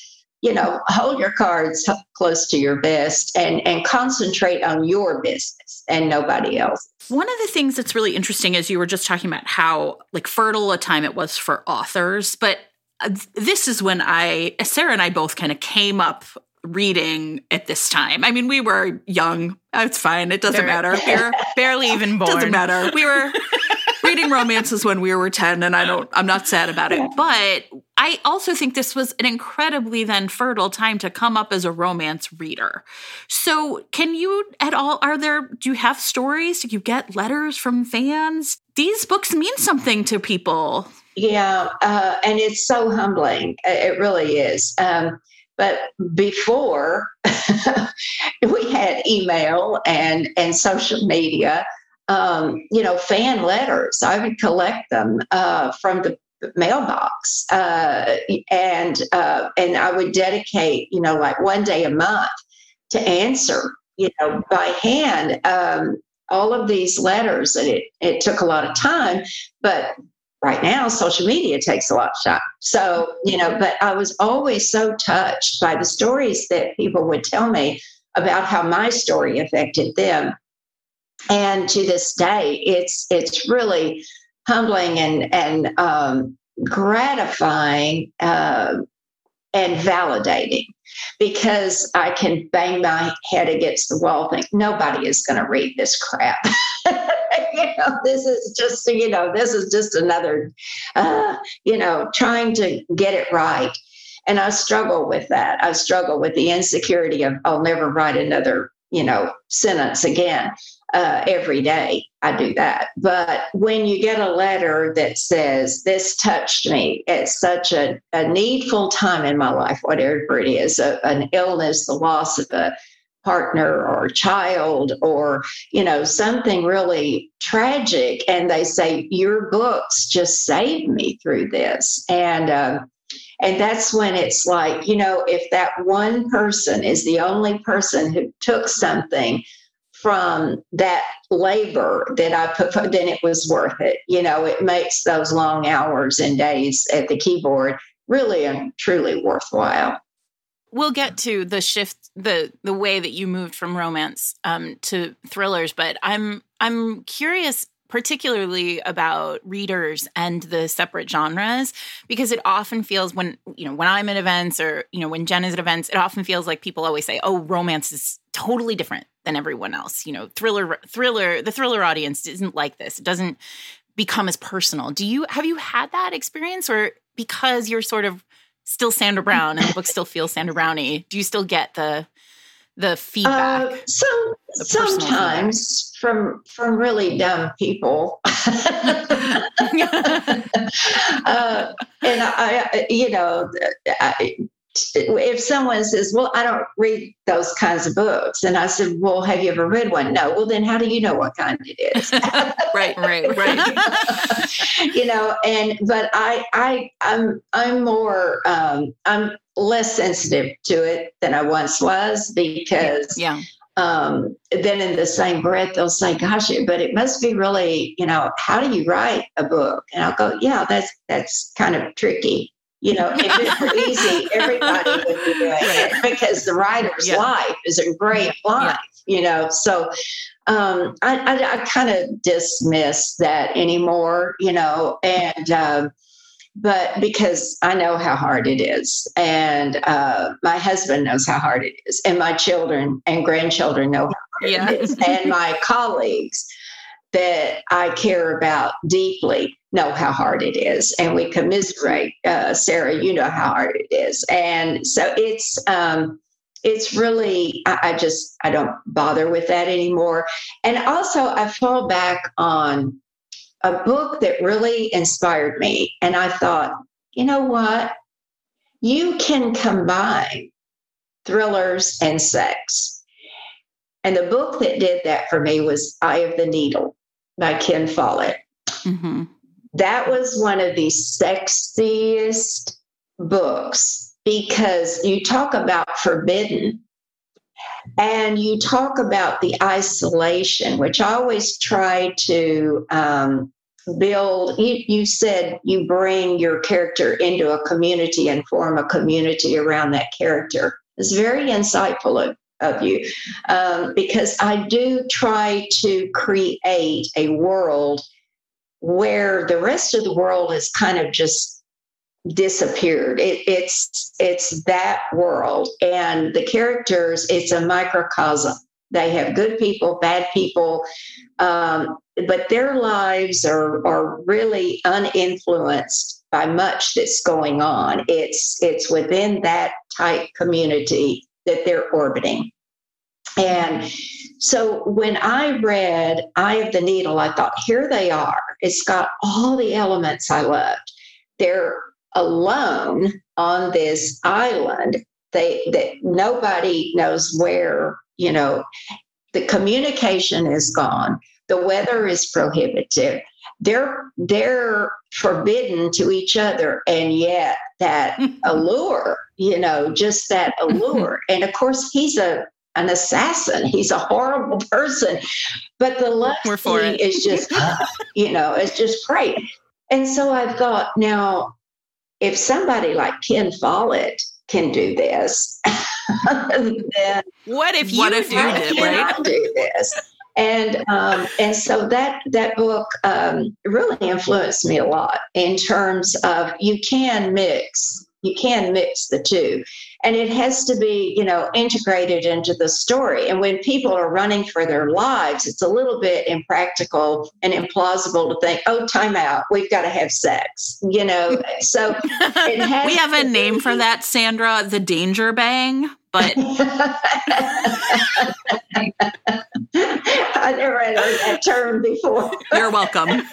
you know, hold your cards close to your vest and, and concentrate on your business and nobody else. One of the things that's really interesting is you were just talking about how like fertile a time it was for authors, but uh, this is when I, Sarah and I both kind of came up reading at this time. I mean, we were young. It's fine. It doesn't matter. We are barely even born. Doesn't matter. We were reading romances when we were 10 and I don't I'm not sad about it. But I also think this was an incredibly then fertile time to come up as a romance reader. So, can you at all are there do you have stories? Do you get letters from fans? These books mean something to people. Yeah, uh, and it's so humbling. It really is. Um, but before we had email and and social media, um, you know, fan letters. I would collect them uh, from the mailbox, uh, and uh, and I would dedicate, you know, like one day a month to answer, you know, by hand. Um, all of these letters and it, it took a lot of time but right now social media takes a lot of time so you know but i was always so touched by the stories that people would tell me about how my story affected them and to this day it's it's really humbling and and um, gratifying uh, and validating because I can bang my head against the wall, think nobody is going to read this crap. you know, this is just, you know, this is just another, uh, you know, trying to get it right. And I struggle with that. I struggle with the insecurity of, I'll never write another, you know, sentence again uh, every day. I do that. But when you get a letter that says, This touched me at such a, a needful time in my life, whatever it is, a, an illness, the loss of a partner or child or you know something really tragic and they say your books just saved me through this and uh, and that's when it's like you know if that one person is the only person who took something from that labor that I put, then it was worth it. You know, it makes those long hours and days at the keyboard really and truly worthwhile. We'll get to the shift, the the way that you moved from romance um, to thrillers, but I'm I'm curious particularly about readers and the separate genres because it often feels when you know when i'm at events or you know when jen is at events it often feels like people always say oh romance is totally different than everyone else you know thriller thriller the thriller audience isn't like this it doesn't become as personal do you have you had that experience or because you're sort of still sandra brown and the book still feels sandra brownie do you still get the the feedback? Uh, some sometimes feedback. from from really dumb people. uh, and I, you know, I, if someone says, "Well, I don't read those kinds of books," and I said, "Well, have you ever read one?" No. Well, then how do you know what kind it is? right, right, right. you know, and but I, I, I'm, I'm more, um, I'm less sensitive to it than I once was because yeah. Um, then in the same breath they'll say, "Gosh, but it must be really, you know, how do you write a book?" And I'll go, "Yeah, that's that's kind of tricky." You know, if it were easy, everybody would be doing it because the writer's yeah. life is a great life. Yeah. You know, so um, I, I, I kind of dismiss that anymore. You know, and um, but because I know how hard it is, and uh, my husband knows how hard it is, and my children and grandchildren know how hard yeah. it is, and my colleagues that I care about deeply know how hard it is, and we commiserate. Uh, Sarah, you know how hard it is, and so it's. Um, it's really I, I just i don't bother with that anymore and also i fall back on a book that really inspired me. And I thought, you know what? You can combine thrillers and sex. And the book that did that for me was Eye of the Needle by Ken Follett. Mm-hmm. That was one of the sexiest books because you talk about forbidden and you talk about the isolation, which I always try to um, build you, you said you bring your character into a community and form a community around that character it's very insightful of, you. Um, because i do try to create a world where the rest of the world is kind of just disappeared. It, it's it's that world. And the characters it's a microcosm. They have good people bad people um, but their lives are, are really uninfluenced by much that's going on. It's it's within that tight community that they're orbiting. And so when I read Eye of the Needle, I thought, here they are. It's got all the elements I loved. They're alone on this island. They that nobody knows where, you know, the communication is gone the weather is prohibitive they're they're forbidden to each other and yet that allure you know just that allure and of course he's a an assassin. He's a horrible person. But the love scene is just, you know, it's just great. And so I thought, now, if somebody like Ken Follett can do this, then what if you, what if you did, right? do this? and um, and so that that book um, really influenced me a lot in terms of you can mix you can mix the two. And it has to be you know integrated into the story. And when people are running for their lives it's a little bit impractical and implausible to think oh time out. We've got to have sex you know? So we have a name for that sandra the danger bang but I never heard that term before. You're welcome.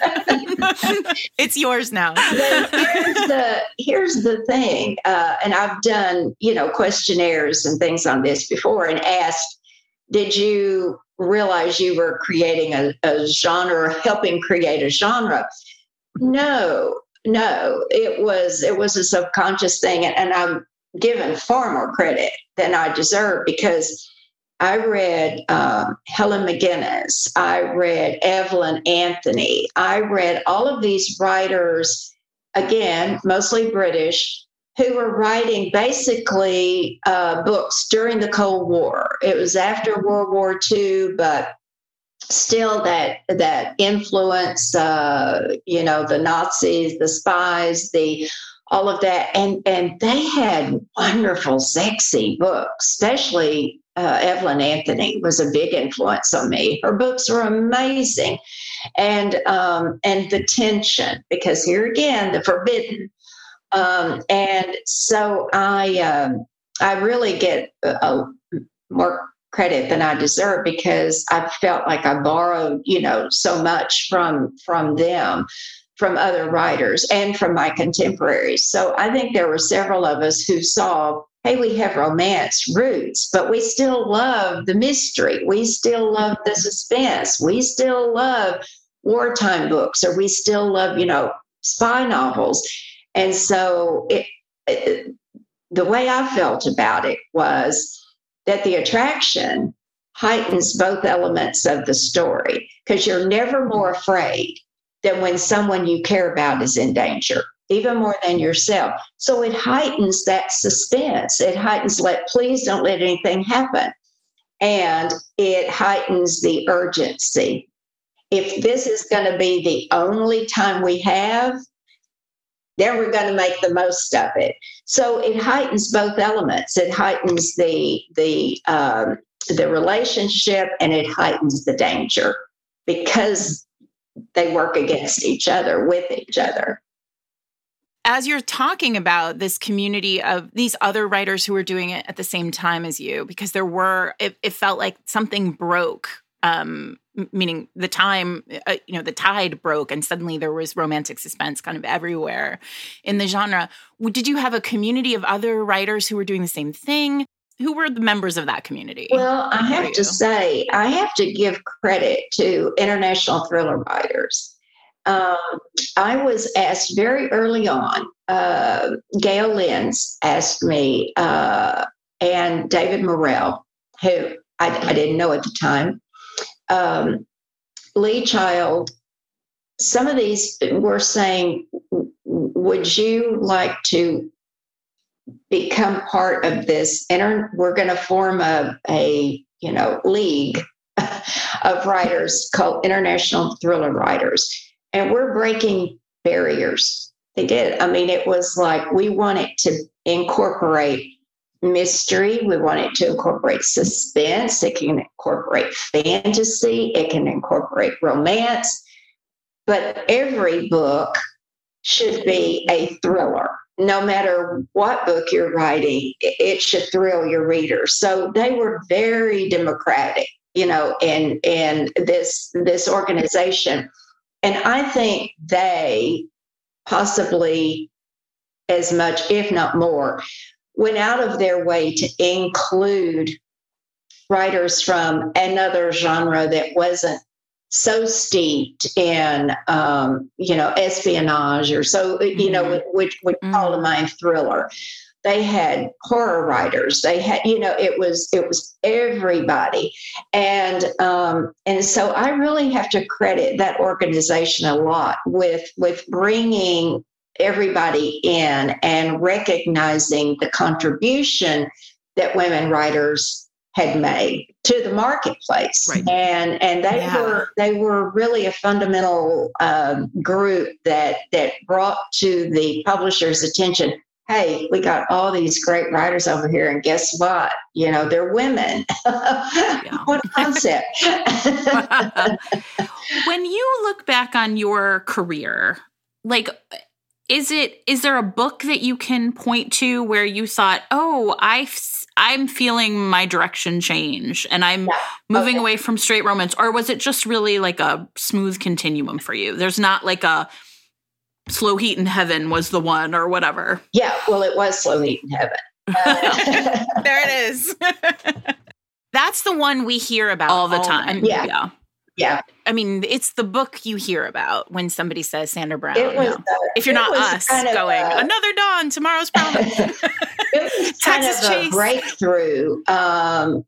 it's yours now. here's the here's the thing, uh, and I've done you know questionnaires and things on this before, and asked, did you realize you were creating a, a genre, helping create a genre? No, no, it was it was a subconscious thing, and, and I'm given far more credit than I deserve because I read um, Helen MacInnes, I read Evelyn Anthony, I read all of these writers, again, mostly British, who were writing basically uh, books during the Cold War. It was after World War II, but still that that influence, uh, you know, the Nazis, the spies, the all of that, and and they had wonderful, sexy books, especially uh, Evelyn Anthony was a big influence on me. Her books were amazing, and um, and the tension because here again the forbidden, um, and so I um, I really get more credit than I deserve because I felt like I borrowed you know so much from from them from other writers and from my contemporaries. So I think there were several of us who saw hey, we have romance roots, but we still love the mystery. We still love the suspense. We still love wartime books, or we still love, you know, spy novels. And so it, it, the way I felt about it was that the attraction heightens both elements of the story because you're never more afraid than when someone you care about is in danger even more than yourself. So it heightens that suspense. It heightens let please don't let anything happen. And it heightens the urgency. If this is going to be the only time we have, then we're going to make the most of it. So it heightens both elements. It heightens the the um, the relationship and it heightens the danger because they work against each other with each other as you're talking about this community of these other writers who were doing it at the same time as you, because there were, it, it felt like something broke, um, meaning the time, uh, you know, the tide broke, and suddenly there was romantic suspense kind of everywhere in the genre. Did you have a community of other writers who were doing the same thing? Who were the members of that community? Well, I have to say, I have to give credit to international thriller writers um, I was asked very early on. Uh, Gayle Lynds asked me, uh, and David Morrell, who I, I, didn't know at the time, um, Lee Child. Some of these were saying, "Would you like to become part of this?" Inter- we're going to form a, a you know league of writers called International Thriller Writers and we're breaking barriers. They did. I mean, it was like we wanted to incorporate mystery, we wanted to incorporate suspense, it can incorporate fantasy, it can incorporate romance, but every book should be a thriller. No matter what book you're writing, it should thrill your readers. So they were very democratic, you know, in in this this organization. And I think they possibly as much, if not more, went out of their way to include writers from another genre that wasn't so steeped in um, you know espionage or so you know mm-hmm. which would mm-hmm. call a mind thriller they had horror writers they had you know it was it was everybody and um, and so i really have to credit that organization a lot with with bringing everybody in and recognizing the contribution that women writers had made to the marketplace right. and and they yeah. were they were really a fundamental um, group that that brought to the publisher's attention hey, we got all these great writers over here, and guess what? You know, they're women. what a concept. when you look back on your career, like, is it is there a book that you can point to where you thought, oh, I I'm feeling my direction change and I'm yeah. moving okay. away from straight romance, or was it just really like a smooth continuum for you? There's not like a Slow Heat in Heaven was the one or whatever. Yeah, well, it was Slow Heat in Heaven. Uh, there it is. That's the one we hear about all the time. yeah. yeah. Yeah. I mean, it's the book you hear about when somebody says Sandra Brown. Was, uh, if you're not us going, a, another dawn, tomorrow's promise. it was kind Texas of a Chase. breakthrough um,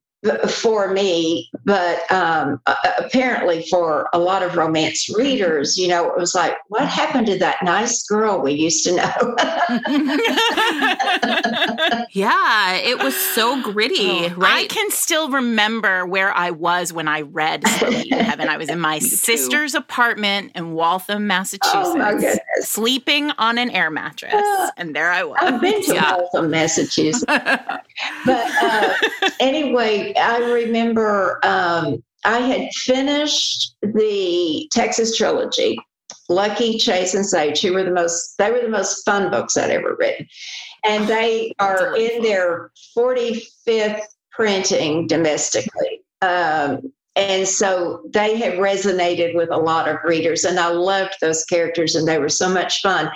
for me, but um, apparently for a lot of romance readers, you know, it was like, what happened to that nice girl we used to know? yeah, it was so gritty. Oh, right? I can still remember where I was when I read in Heaven. I was in my sister's too. apartment in Waltham, Massachusetts, oh, sleeping on an air mattress, uh, and there I was. I've been to yeah. Waltham, Massachusetts, but uh, anyway I remember um, I had finished the Texas trilogy. Lucky, Chase, and Sage, who were the most they were the most fun books I'd ever written. And they are in their 45th printing domestically. Um, and so they have resonated with a lot of readers and i loved those characters and they were so much fun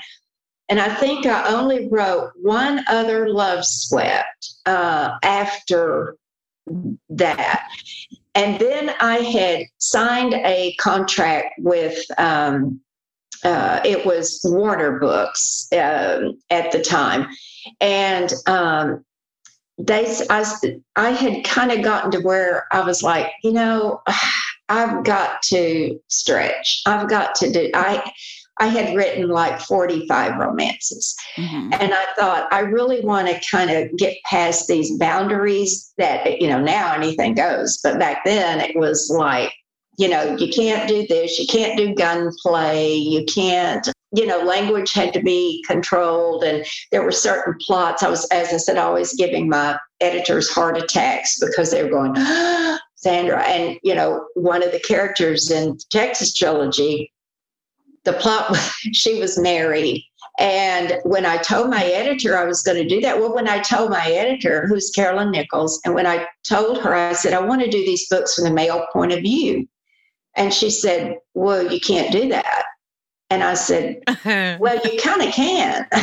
and i think i only wrote one other Loveswept uh, after that. And then I had signed a contract with, um, uh, it was Warner Books uh, at the time. And um, they, I, I had kind of gotten to where I was like, you know, I've got to stretch. I've got to do, I, I had written like 45 romances. Mm-hmm. And I thought, I really want to kind of get past these boundaries that, you know, now anything goes. But back then it was like, you know, you can't do this, you can't do gunplay, you can't, you know, language had to be controlled. And there were certain plots. I was, as I said, always giving my editors heart attacks because they were going, Sandra. And, you know, one of the characters in Texas trilogy, the plot she was married. And when i told my editor i was going to do that well when i told my editor who's carolyn nichols and when i told her i said i want to do these books from the male point of view. And she said well you can't do that. And i said well you kind of can.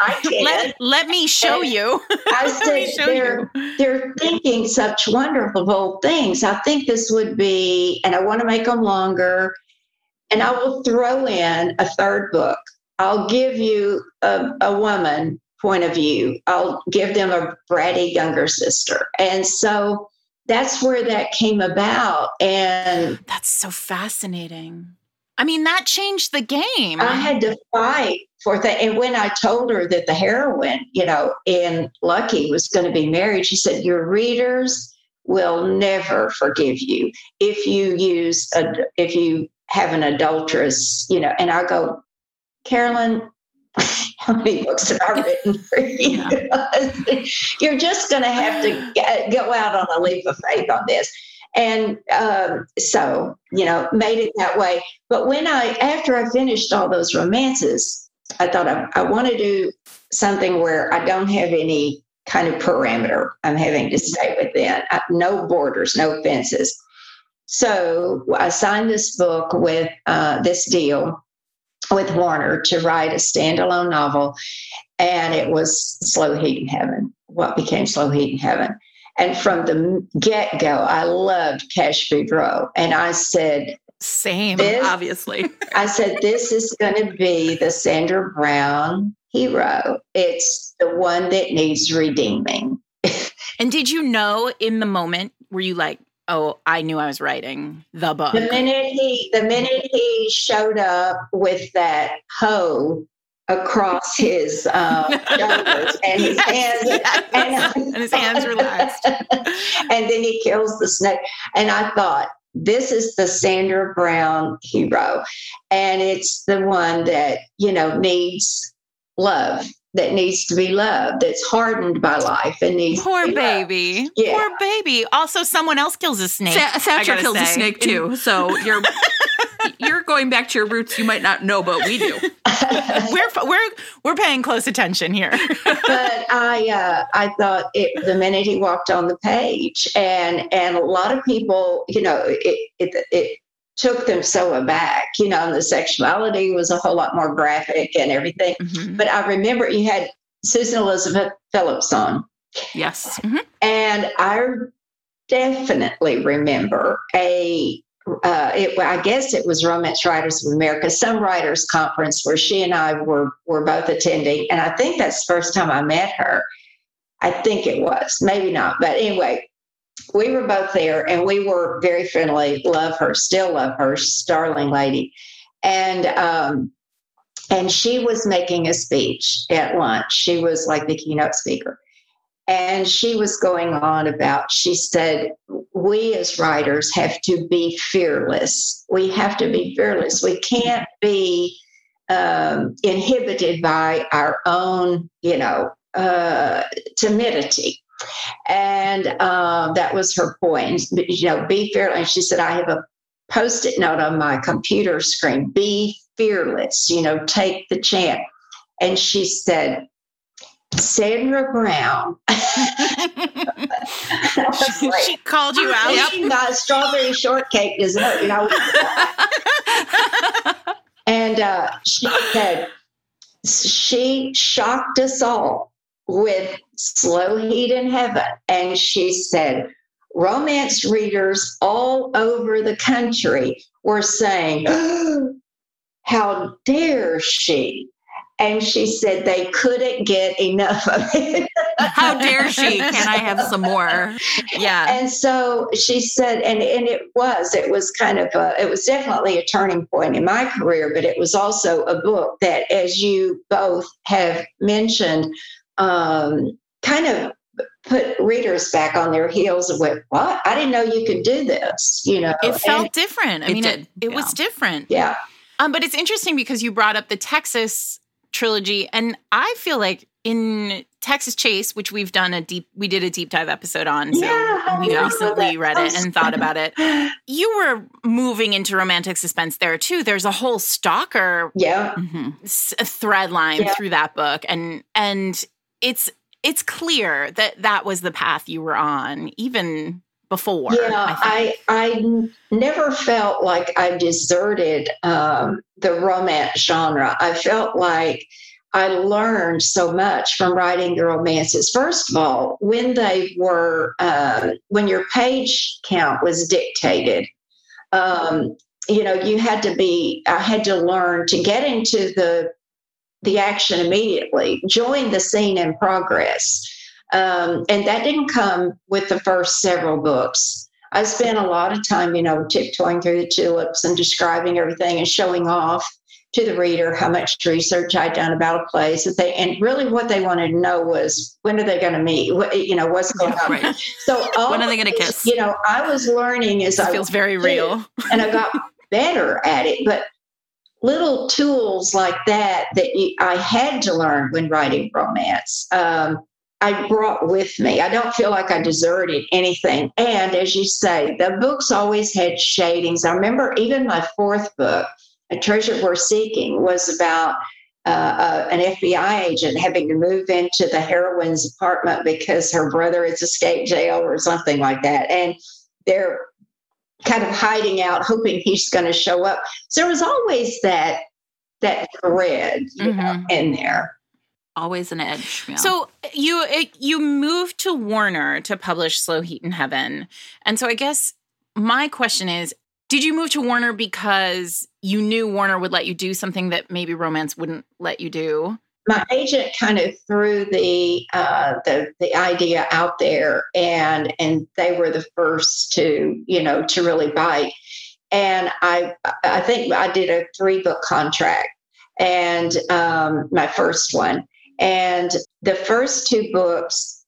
I can let, let me show and you. I said they're, they're thinking such wonderful things. I think this would be and i want to make them longer and I will throw in a third book. I'll give you a, a woman point of view. I'll give them a bratty younger sister. And so that's where that came about. And that's so fascinating. I mean, that changed the game. I had to fight for that. And when I told her that the heroine, you know, in Lucky was going to be married, she said, Your readers will never forgive you if you use a, if you have an adulteress, you know, and I go, Carolyn, how many books have I written for you? You're just going to have to get, go out on a leap of faith on this. And um, so, you know, made it that way. But when I, after I finished all those romances, I thought I, I want to do something where I don't have any kind of parameter I'm having to stay within, I, no borders, no fences. So I signed this book with uh, this deal with Warner to write a standalone novel, and it was Slow Heat in Heaven, what became Slow Heat in Heaven. And from the get go, I loved Cash Boudreaux. And I said, Same, obviously. I said, this is going to be the Sandra Brown hero. It's the one that needs redeeming. and did you know in the moment, were you like, oh, I knew I was writing the book? The minute he the minute he showed up with that hoe across his um, shoulders and his hands yes. and, and his hands relaxed. and then he kills the snake. And I thought, this is the Sandra Brown hero. And it's the one that, you know, needs love, that needs to be loved, that's hardened by life and needs Poor baby. Yeah. Poor baby. Also, someone else kills a snake. Sa- Thatcher kills say. a snake too. So you're you're going back to your roots you might not know, but we do. we're we're we're paying close attention here. but I uh, I thought it the minute he walked on the page, and and a lot of people, you know, it it, it took them so aback, you know, and the sexuality was a whole lot more graphic and everything. Mm-hmm. But I remember you had Susan Elizabeth Phillips on. Yes. Mm-hmm. And I definitely remember a uh, it, I guess it was Romance Writers of America, some writers conference where she and I were were both attending, and I think that's the first time I met her. I think it was, maybe not, but anyway, we were both there, and we were very friendly. Love her, still love her, starling lady, and um, and she was making a speech at lunch. She was like the keynote speaker, and she was going on about, she said, we as writers have to be fearless. We have to be fearless. We can't be um, inhibited by our own, you know, uh, timidity. And um, that was her point. You know, be fearless. And she said, I have a post it note on my computer screen be fearless, you know, take the chance. And she said, Sandra Brown. she, like, she, called you out. Eating my strawberry shortcake dessert, you know. and uh, she said she shocked us all with Slow Heat in Heaven, and she said romance readers all over the country were saying, oh, "How dare she!" and she said they couldn't get enough of it. How dare she? Can I have some more? Yeah. And so she said, and, and it was, it was kind of a, it was definitely a turning point in my career, but it was also a book that, as you both have mentioned, um, kind of put readers back on their heels of what, what? I didn't know you could do this, you know. It felt and different. I mean, it, it, it yeah. was different. Yeah. Um, but it's interesting because you brought up the Texas trilogy. And I feel like in Texas Chase, which we've done a deep, we did a deep dive episode on. So yeah, we yeah. recently read it and thought about it. You were moving into romantic suspense there too. There's a whole stalker, yeah, mm-hmm, thread line yeah. through that book, and and it's it's clear that that was the path you were on, even before. Yeah, I, I, I never felt like I deserted um, the romance genre. I felt like I learned so much from writing the romances. First of all, when they were, um, when your page count was dictated, um, you know, you had to be, I had to learn to get into the the action immediately, join the scene in progress. Um, and that didn't come with the first several books. I spent a lot of time, you know, tiptoeing through the tulips and describing everything and showing off to the reader how much research I'd done about a place that they and really what they wanted to know was when are they going to meet? What, you know, what's going on? Right. So when are they going to kiss? You know, I was learning as this I feels very real, and I got better at it. But little tools like that that you, I had to learn when writing romance. Um, I brought with me. I don't feel like I deserted anything. And as you say, the books always had shadings. I remember even my fourth book, A Treasure Worth Seeking, was about uh, uh, an FBI agent having to move into the heroine's apartment because her brother has escaped jail or something like that. And they're kind of hiding out, hoping he's going to show up. So there was always that that thread mm-hmm. know, in there always an edge. Yeah. So you you moved to Warner to publish Slow Heat in Heaven, and so I guess my question is: Did you move to Warner because you knew Warner would let you do something that maybe romance wouldn't let you do? My agent kind of threw the uh, the the idea out there, and and they were the first to you know to really bite. And I I think I did a three book contract, and um, my first one, and the first two books,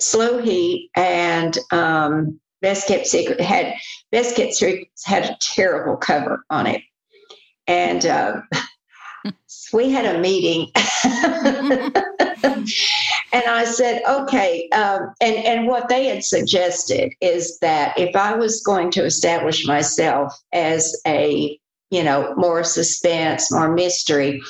Slow Heat and um, Best Kept Secret had Best Kept Secrets had a terrible cover on it, and. Uh, we had a meeting and I said, okay. Um, and, and what they had suggested is that if I was going to establish myself as a, you know, more suspense, more mystery,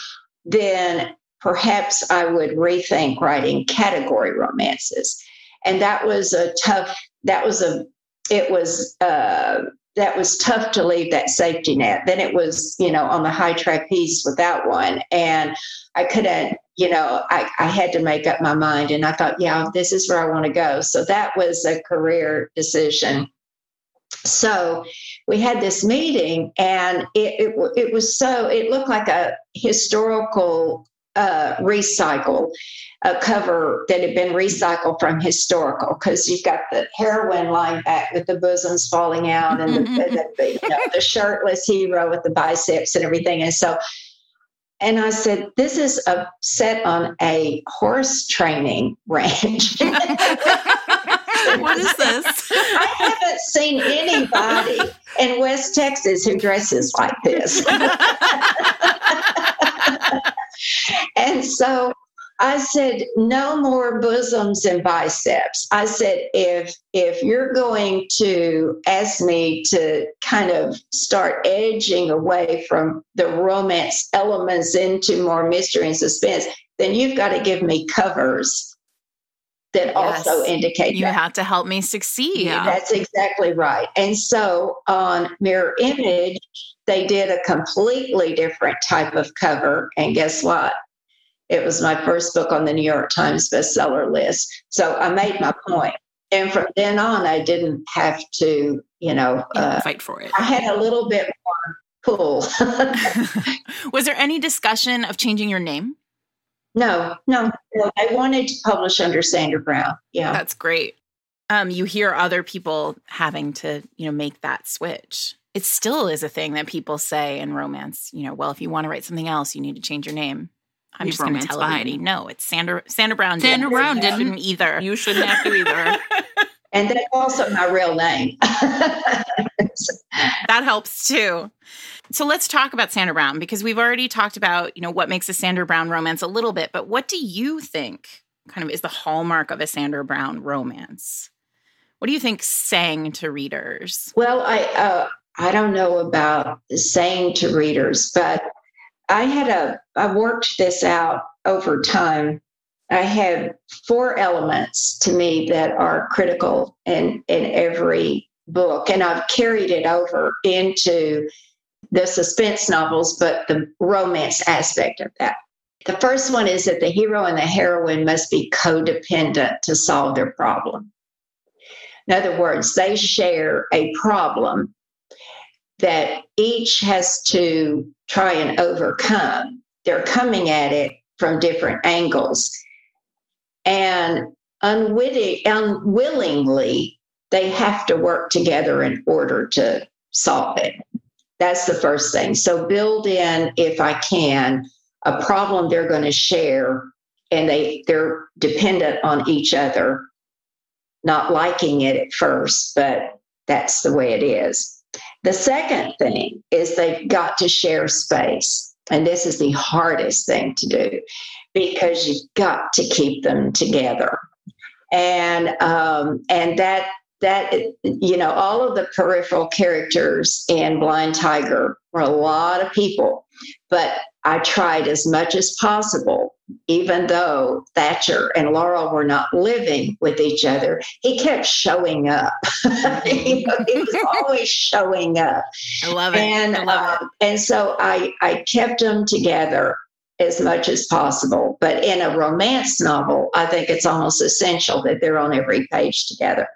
then perhaps I would rethink writing category romances. And that was a tough, that was a, it was, uh, that was tough to leave that safety net. Then it was, you know, on the high trapeze without one. And I couldn't, you know, I, I had to make up my mind. And I thought, yeah, this is where I want to go. So that was a career decision. So we had this meeting, and it, it, it was so, it looked like a historical uh, recycle a cover that had been recycled from historical because you've got the heroine lying back with the bosoms falling out and the, the, the, you know, the shirtless hero with the biceps and everything. And so, and I said, this is a set on a horse training ranch. what is this? I haven't seen anybody in West Texas who dresses like this. and so I said, no more bosoms and biceps. I said, if if you're going to ask me to kind of start edging away from the romance elements into more mystery and suspense, then you've got to give me covers that yes. also indicate you that. have to help me succeed. Yeah. That's exactly right. And so on Mirror Image, they did a completely different type of cover. And guess what? It was my first book on the New York Times bestseller list. So I made my point. And from then on, I didn't have to, you know, uh, fight for it. I had a little bit more pull. was there any discussion of changing your name? No, no, no. I wanted to publish under Sandra Brown. Yeah. That's great. Um, you hear other people having to, you know, make that switch. It still is a thing that people say in romance, you know, well, if you want to write something else, you need to change your name. I'm just going to tell everybody, no, it's Sandra Sandra Brown. Sandra Brown didn't either. You shouldn't have to either. and that's also my real name. that helps too. So let's talk about Sandra Brown because we've already talked about, you know, what makes a Sandra Brown romance a little bit, but what do you think kind of is the hallmark of a Sandra Brown romance? What do you think saying to readers? Well, I uh, I don't know about saying to readers, but I had a, I worked this out over time. I have four elements to me that are critical in, in every book, and I've carried it over into the suspense novels, but the romance aspect of that. The first one is that the hero and the heroine must be codependent to solve their problem. In other words, they share a problem that each has to try and overcome. They're coming at it from different angles. And unwitting, unwillingly, they have to work together in order to solve it. That's the first thing. So build in, if I can, a problem they're going to share and they they're dependent on each other, not liking it at first, but that's the way it is. The second thing is they've got to share space. And this is the hardest thing to do because you've got to keep them together. And um, and that that you know all of the peripheral characters in Blind Tiger were a lot of people, but I tried as much as possible even though Thatcher and Laurel were not living with each other, he kept showing up. he, he, was always showing up. I love it. And, love uh, and so I, I kept them together as much as possible. But in a romance novel, I think it's almost essential that they're on every page together.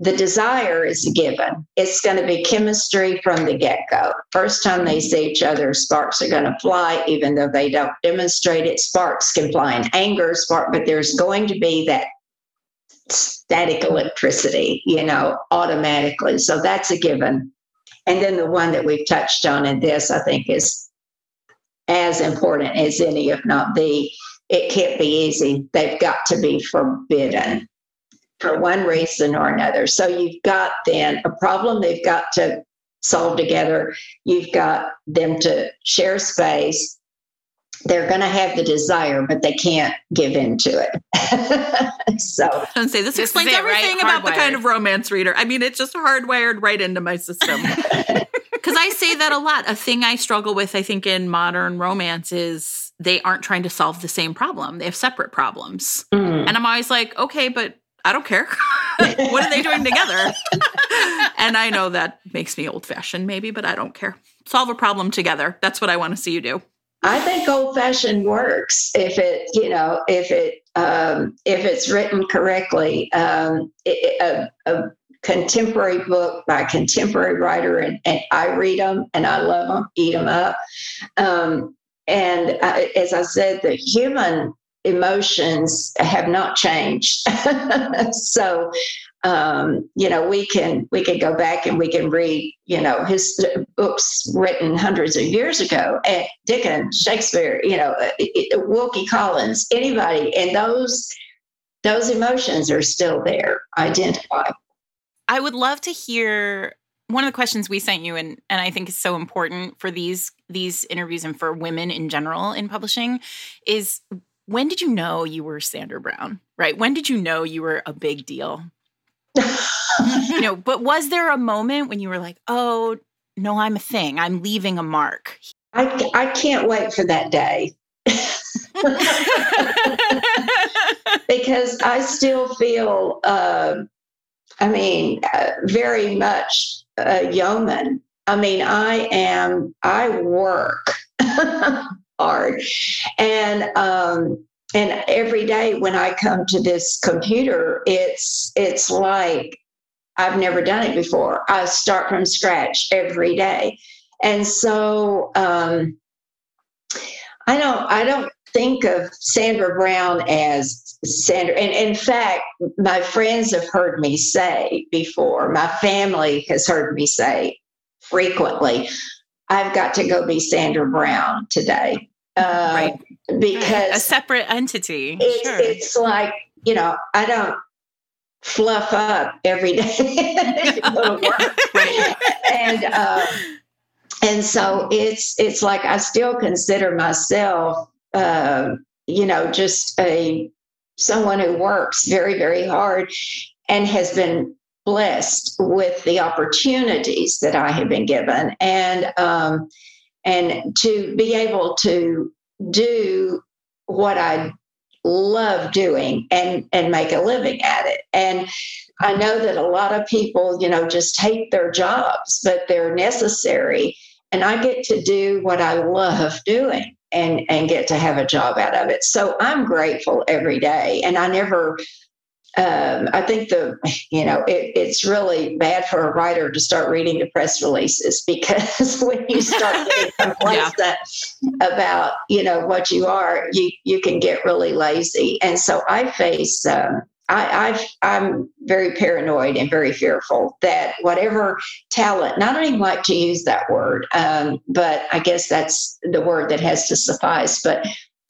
The desire is a given. It's going to be chemistry from the get go. First time they see each other, sparks are going to fly, even though they don't demonstrate it. Sparks can fly in anger, spark, but there's going to be that static electricity, you know, automatically. So that's a given. And then the one that we've touched on in this, I think, is as important as any, if not the. It can't be easy. They've got to be forbidden for one reason or another. So you've got then a problem they've got to solve together. You've got them to share space. They're going to have the desire, but they can't give in to it. so, and say this, this explains everything right? about the kind of romance reader. I mean, it's just hardwired right into my system. Because I say that a lot. A thing I struggle with, I think, in modern romance is they aren't trying to solve the same problem. They have separate problems. Mm. And I'm always like, okay, but I don't care. what are they doing together? and I know that makes me old fashioned, maybe, but I don't care. Solve a problem together. That's what I want to see you do. I think old fashioned works if it, you know, if it, um, if it's written correctly. Um, it, a, a, contemporary book by a contemporary writer, and, and, I read them and I love them, eat them up. Um, and I, as I said, the human emotions have not changed. so, um, you know, we can we can go back and we can read, you know, his books written hundreds of years ago, and Dickens, Shakespeare, you know, uh, Wilkie Collins, anybody, and those those emotions are still there, identified. I would love to hear one of the questions we sent you and and I think is so important for these these interviews and for women in general in publishing is when did you know you were Sandra Brown? Right? When did you know you were a big deal? you know, but was there a moment when you were like, "Oh, no, I'm a thing. I'm leaving a mark." I I can't wait for that day. because I still feel, uh, I mean, uh, very much a yeoman. I mean, I am, I work hard. And um, and every day when I come to this computer, it's it's like I've never done it before. I start from scratch every day, and so um, I don't I don't think of Sandra Brown as Sandra. And in fact, my friends have heard me say before. My family has heard me say frequently. I've got to go be Sandra Brown today. Uh, right. Because right. a separate entity. It's, sure. it's like, you know, I don't fluff up every day and uh, and so it's it's like I still consider myself uh, you know just a someone who works very very hard and has been blessed with the opportunities that I have been given. And um, and to be able to do what I love doing and and make a living at it. And i know that a lot of people you know just hate their jobs but they're necessary. And i get to do what i love doing and and get to have a job out of it. So i'm grateful every day. And i never um, I think the you know it, it's really bad for a writer to start reading the press releases because when you start getting complacent yeah. about you know what you are, you you can get really lazy. And so I face um, I, i am very paranoid and very fearful that whatever talent, and I don't even like to use that word, um, but I guess that's the word that has to suffice. But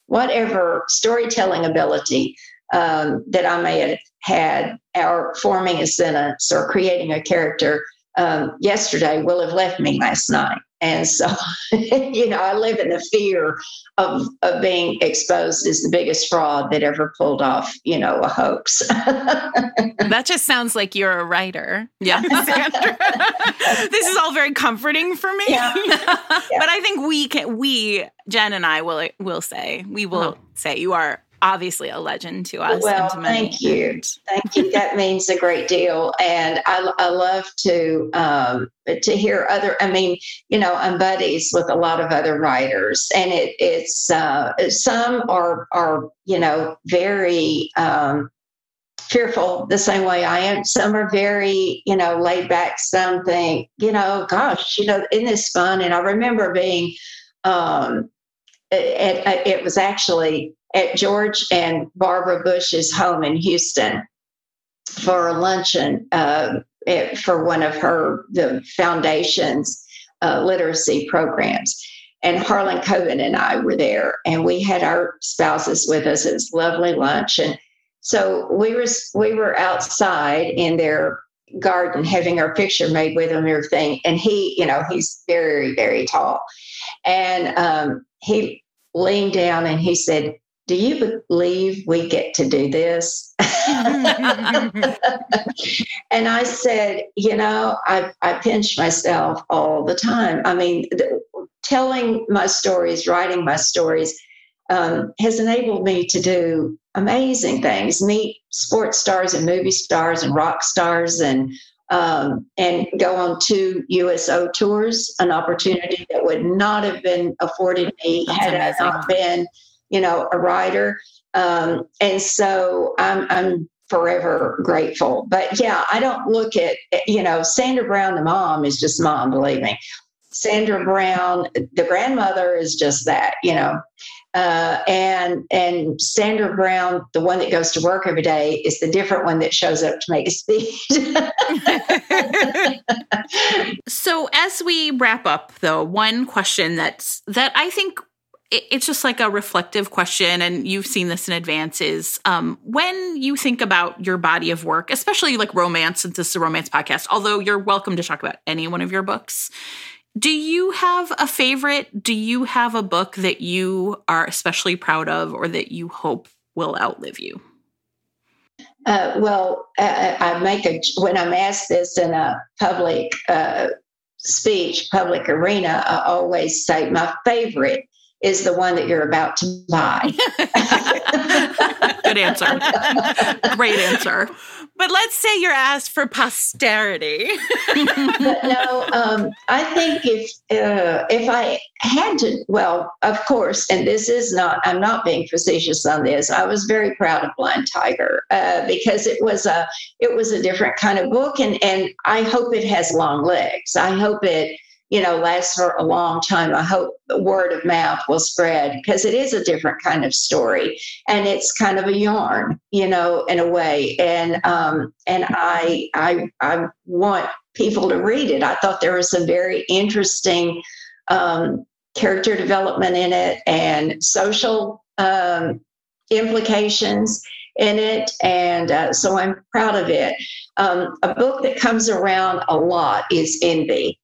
whatever storytelling ability um, that I may have had our forming a sentence or creating a character um, yesterday will have left me last night. And so, you know, I live in the fear of, of being exposed as the biggest fraud that ever pulled off, you know, a hoax. that just sounds like you're a writer. Yeah. this is all very comforting for me. Yeah. yeah. But I think we can, we, Jen and I will, will say, we will uh-huh. say you are obviously a legend to us. Well, thank you, thank you. That means a great deal, and I, I love to um, to hear other. I mean, you know, I'm buddies with a lot of other writers, and it, it's uh, some are are you know very. Um, fearful the same way I am. Some are very, you know, laid back. Some think, you know, gosh, you know, isn't this fun? And I remember being, um, it, it, it was actually at George and Barbara Bush's home in Houston for a luncheon uh, for one of her the foundation's uh, literacy programs. And Harlan Coben and I were there, and we had our spouses with us. It was lovely lunch, and so we were we were outside in their garden having our picture made with him and everything. And he, you know, he's very very tall, and um, he leaned down and he said, do you believe we get to do this? and I said, you know, I, I pinch myself all the time. I mean, the, telling my stories, writing my stories um, has enabled me to do amazing things, meet sports stars and movie stars and rock stars and um, and go on two USO tours, an opportunity that would not have been afforded me That's had amazing. I not been you know, a writer. Um, and so I'm, I'm forever grateful. But yeah, I don't look at, you know, Sandra Brown, the mom, is just mom, believe me. Sandra Brown, the grandmother, is just that, you know. Uh, and and Sandra Brown, the one that goes to work every day, is the different one that shows up to make a speech. so as we wrap up, though, one question that's that I think it's just like a reflective question and you've seen this in advance is um, when you think about your body of work especially like romance since this is a romance podcast although you're welcome to talk about any one of your books do you have a favorite? Do you have a book that you are especially proud of or that you hope will outlive you? Uh, well I, I, make a when i'm asked this in a public uh, speech public arena i always say my favorite is the one that you're about to buy. Good answer. Great answer. But let's say you're asked for posterity. but no, um, I think if uh, if I had to, well, of course, and this is not, I'm not being facetious on this. I was very proud of Blind Tiger uh, because it was a it was a different kind of book, and and I hope it has long legs. I hope it you know, lasts for a long time. I hope the word of mouth will spread because it is a different kind of story and it's kind of a yarn, you know, in a way. And um, and I I I want people to read it. I thought there was some very interesting um, character development in it and social um, implications in it, and uh, so I'm proud of it. Um, a book that comes around a lot is Envy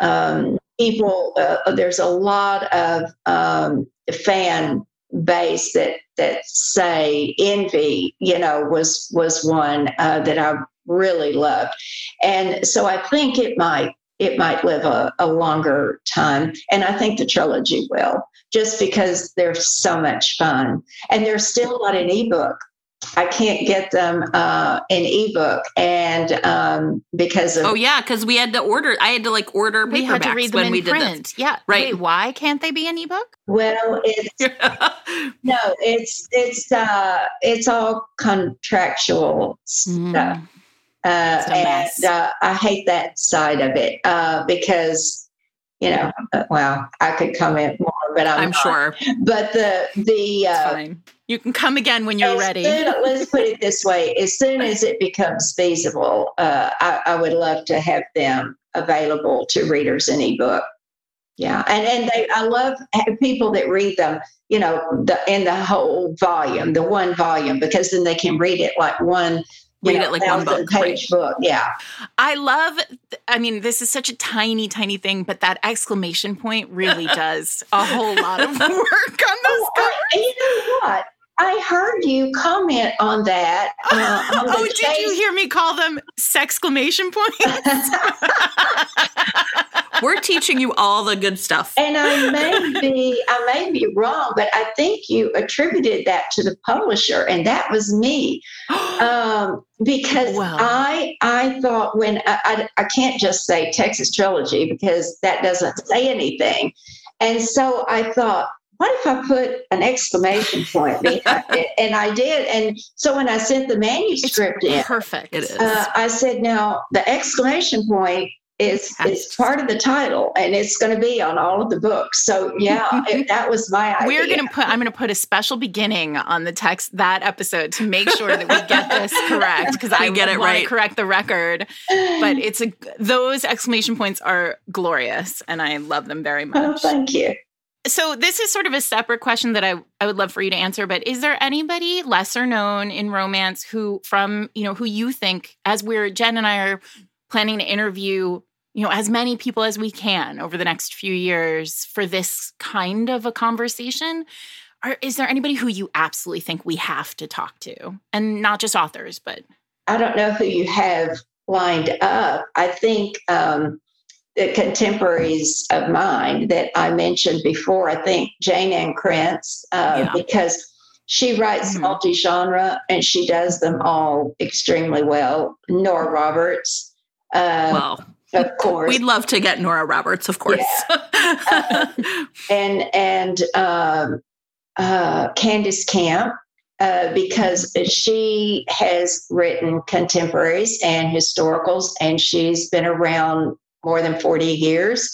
um, people, uh, there's a lot of um, fan base that that say envy, you know, was was one uh, that I really loved, and so I think it might it might live a, a longer time, and I think the trilogy will, just because they're so much fun, and there's still a an ebook I can't get them uh, in ebook, and um, because of oh yeah, because we had to order. I had to like order paperbacks we had to read them when we print. did Yeah, right. Wait, why can't they be an ebook? Well, it's no, it's it's uh, it's all contractual mm. stuff, uh, and uh, I hate that side of it uh, because you know, uh, well, I could comment more, but I'm, I'm sure. But the the uh, you can come again when you're ready. Soon, let's put it this way: as soon as it becomes feasible, uh, I, I, would love to have them available to readers in ebook. Yeah, and and they, I love people that read them. You know, the in the whole volume, the one volume, because then they can read it like one read know, it like one book page right. book yeah. I love i mean this is such a tiny tiny thing but that exclamation point really does a whole lot of work on those oh, you know what I heard you comment on that. Uh, on oh, did chase. you hear me call them sexclamation points? We're teaching you all the good stuff. And I may be, I may be wrong, but I think you attributed that to the publisher, and that was me, um, because I, I thought when I, I, I can't just say Texas Trilogy because that doesn't say anything, and so I thought what if I put an exclamation point? And I did. And so when I sent the manuscript it's in, perfect. It is. uh, I said, now the exclamation point is is part of the title and it's going to be on all of the books so yeah it, that was my idea we're going to put i'm going to put a special beginning on the text that episode to make sure that we get this correct because i get it right correct the record but it's a those exclamation points are glorious and i love them very much oh, thank you so this is sort of a separate question that I, I would love for you to answer but is there anybody lesser known in romance who from you know who you think as we're jen and i are planning to interview you know as many people as we can over the next few years for this kind of a conversation? Or is there anybody who you absolutely think we have to talk to? And not just authors but i don't know who you have lined up. I think um, the contemporaries of mine that i mentioned before i think Jayne Ann Krentz uh, yeah. because she writes mm-hmm. multi-genre and she does them all extremely well nora roberts uh, well of course. We'd love to get Nora Roberts, of course. Yeah. uh, and and um, uh, Candace Camp, uh, because she has written contemporaries and historicals, and she's been around more than 40 years.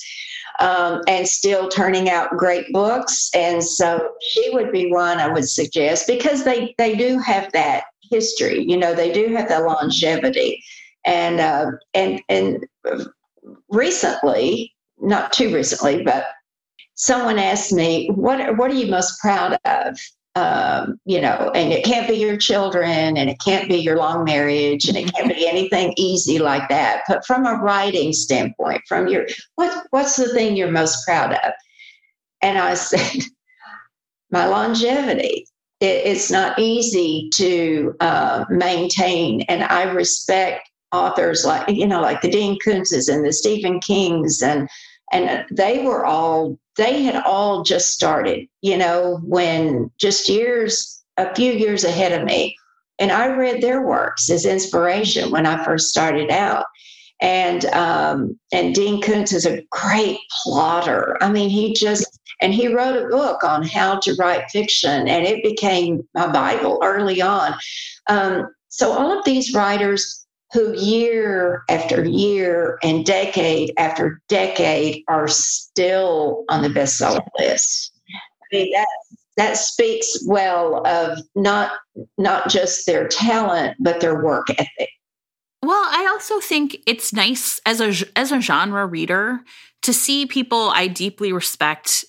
Um, and still turning out great books. And so she would be one I would suggest because they, they do have that history, you know, they do have the longevity and uh, and and recently, not too recently, but someone asked me, "What what are you most proud of?" Um, you know, and it can't be your children, and it can't be your long marriage, and it can't be anything easy like that. But from a writing standpoint, from your what what's the thing you're most proud of? And I said, my longevity it's not easy to uh, maintain and i respect authors like you know like the Dean Koontzes and the Stephen Kings and and they were all they had all just started you know when just years a few years ahead of me and I read their works as inspiration when I first started out and um, and Dean Koontz is a great plotter. I mean, he just and he wrote a book on how to write fiction, and it became my Bible early on. Um, so all of these writers who year after year and decade after decade are still on the bestseller list. I mean, that that speaks well of not not just their talent but their work ethic. Well, I also think it's nice as a as a genre reader to see people I deeply respect